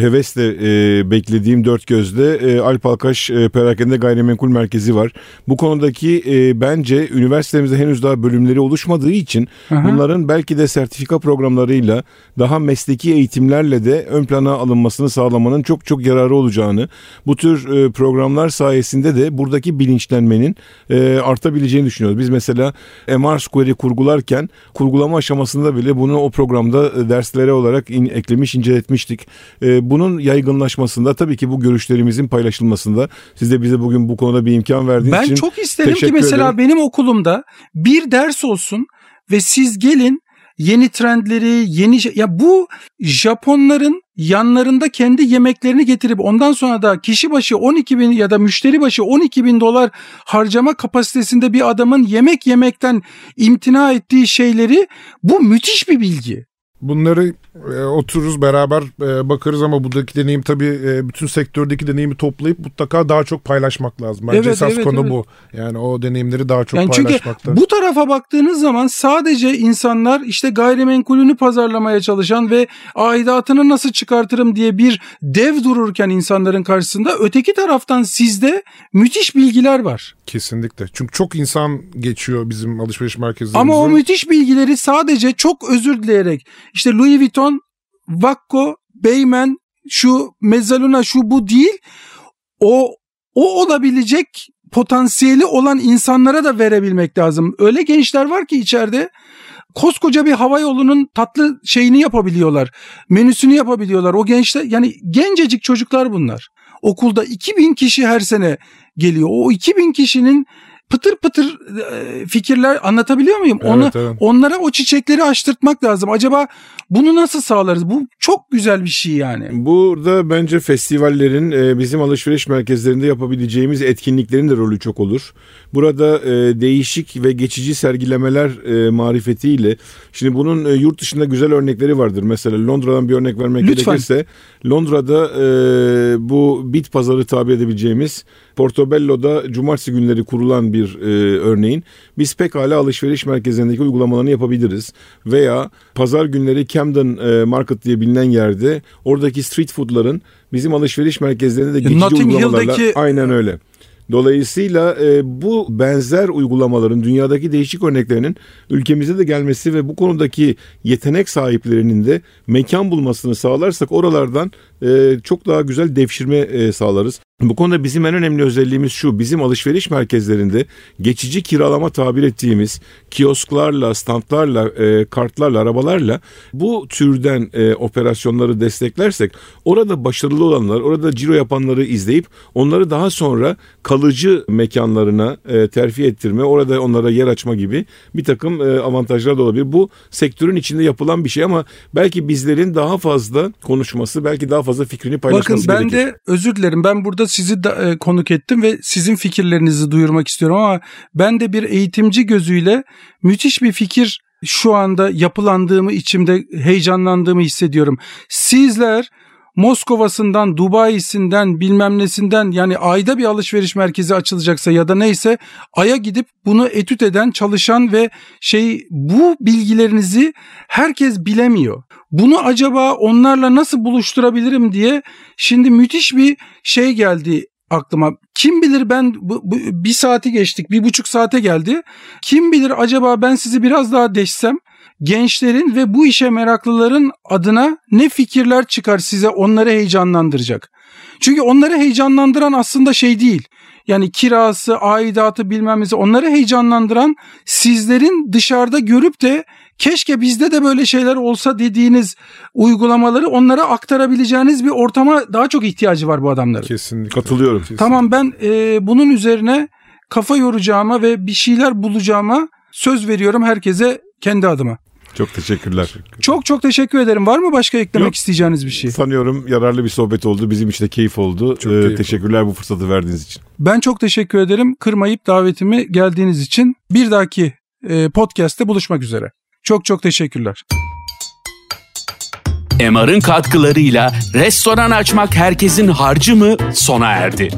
hevesle e, beklediğim dört gözle e, Alp Alkaş e, Perakende Gayrimenkul Merkezi var. Bu konudaki e, bence üniversitemizde henüz daha bölümleri oluşmadığı için Aha. bunların belki de sertifika programlarıyla daha mesleki eğitimlerle de ön plana alınmasını sağlamanın çok çok yararı olacağını, bu tür e, programlar sayesinde de buradaki bilinçlenmenin e, artabileceğini düşünüyoruz. Biz mesela MR Square'i kurgularken kurgulama aşamasında bile bunu o programda e, derslere olarak in, eklemiş, inceletmiştik. E, bunun yaygınlaşmasında tabii ki bu görüşlerimizin paylaşılmasında siz de bize bugün bu konuda bir imkan verdiğiniz Ben için çok isterim ki mesela ederim. benim okulumda bir ders olsun ve siz gelin yeni trendleri, yeni ya bu Japonların yanlarında kendi yemeklerini getirip ondan sonra da kişi başı 12 bin ya da müşteri başı 12 bin dolar harcama kapasitesinde bir adamın yemek yemekten imtina ettiği şeyleri bu müthiş bir bilgi. Bunları e, otururuz beraber e, bakarız ama buradaki deneyim tabii e, bütün sektördeki deneyimi toplayıp mutlaka daha çok paylaşmak lazım. Bence Evet, esas evet, konu evet. bu. Yani o deneyimleri daha çok Yani çünkü paylaşmakta. bu tarafa baktığınız zaman sadece insanlar işte gayrimenkulünü pazarlamaya çalışan ve aidatını nasıl çıkartırım diye bir dev dururken insanların karşısında öteki taraftan sizde müthiş bilgiler var. Kesinlikle. Çünkü çok insan geçiyor bizim alışveriş merkezlerimizde. Ama o müthiş bilgileri sadece çok özür dileyerek işte Louis Vuitton, Vakko, Beymen, şu Mezzaluna şu bu değil. O o olabilecek potansiyeli olan insanlara da verebilmek lazım. Öyle gençler var ki içeride koskoca bir hava yolunun tatlı şeyini yapabiliyorlar. Menüsünü yapabiliyorlar. O gençler yani gencecik çocuklar bunlar. Okulda 2000 kişi her sene geliyor. O 2000 kişinin pıtır pıtır e, fikirler anlatabiliyor muyum? Evet, Onu evet. onlara o çiçekleri açtırtmak lazım. Acaba bunu nasıl sağlarız? Bu çok güzel bir şey yani. Burada bence festivallerin e, bizim alışveriş merkezlerinde yapabileceğimiz etkinliklerin de rolü çok olur. Burada e, değişik ve geçici sergilemeler e, marifetiyle şimdi bunun yurt dışında güzel örnekleri vardır. Mesela Londra'dan bir örnek vermek Lütfen. gerekirse Londra'da bu bit pazarı tabir edebileceğimiz Portobello'da cumartesi günleri kurulan bir e, örneğin biz pekala alışveriş merkezlerindeki uygulamalarını yapabiliriz. Veya pazar günleri Camden e, Market diye bilinen yerde oradaki street food'ların bizim alışveriş merkezlerinde de geçici Notting uygulamalarla Hill'deki- aynen öyle. Dolayısıyla e, bu benzer uygulamaların dünyadaki değişik örneklerinin ülkemize de gelmesi ve bu konudaki yetenek sahiplerinin de mekan bulmasını sağlarsak oralardan e, çok daha güzel devşirme e, sağlarız. Bu konuda bizim en önemli özelliğimiz şu. Bizim alışveriş merkezlerinde geçici kiralama tabir ettiğimiz kiosklarla, standlarla, e, kartlarla, arabalarla bu türden e, operasyonları desteklersek orada başarılı olanlar, orada ciro yapanları izleyip onları daha sonra kalıcı mekanlarına e, terfi ettirme, orada onlara yer açma gibi bir takım e, avantajlar da olabilir. Bu sektörün içinde yapılan bir şey ama belki bizlerin daha fazla konuşması, belki daha fazla fikrini Bakın paylaşması ben gerekir. de özür dilerim. Ben burada sizi da, e, konuk ettim ve sizin fikirlerinizi duyurmak istiyorum ama ben de bir eğitimci gözüyle müthiş bir fikir şu anda yapılandığımı içimde heyecanlandığımı hissediyorum. Sizler Moskova'sından, Dubai'sinden, bilmem nesinden yani ayda bir alışveriş merkezi açılacaksa ya da neyse aya gidip bunu etüt eden, çalışan ve şey bu bilgilerinizi herkes bilemiyor. Bunu acaba onlarla nasıl buluşturabilirim diye şimdi müthiş bir şey geldi aklıma. Kim bilir ben bu, bu- bir saati geçtik, bir buçuk saate geldi. Kim bilir acaba ben sizi biraz daha deşsem gençlerin ve bu işe meraklıların adına ne fikirler çıkar size onları heyecanlandıracak. Çünkü onları heyecanlandıran aslında şey değil. Yani kirası, aidatı bilmem nesi onları heyecanlandıran sizlerin dışarıda görüp de keşke bizde de böyle şeyler olsa dediğiniz uygulamaları onlara aktarabileceğiniz bir ortama daha çok ihtiyacı var bu adamların. Kesinlikle. Katılıyorum. Kesinlikle. Tamam ben e, bunun üzerine kafa yoracağıma ve bir şeyler bulacağıma söz veriyorum herkese kendi adıma. Çok teşekkürler. Çok çok teşekkür ederim. Var mı başka eklemek Yok. isteyeceğiniz bir şey? Sanıyorum yararlı bir sohbet oldu. Bizim için de keyif oldu. Çok Ee, keyif teşekkürler bu fırsatı verdiğiniz için. Ben çok teşekkür ederim. Kırmayıp davetimi geldiğiniz için. Bir dahaki e, podcast'te buluşmak üzere. Çok çok teşekkürler. MR'ın katkılarıyla restoran açmak herkesin harcı mı sona erdi.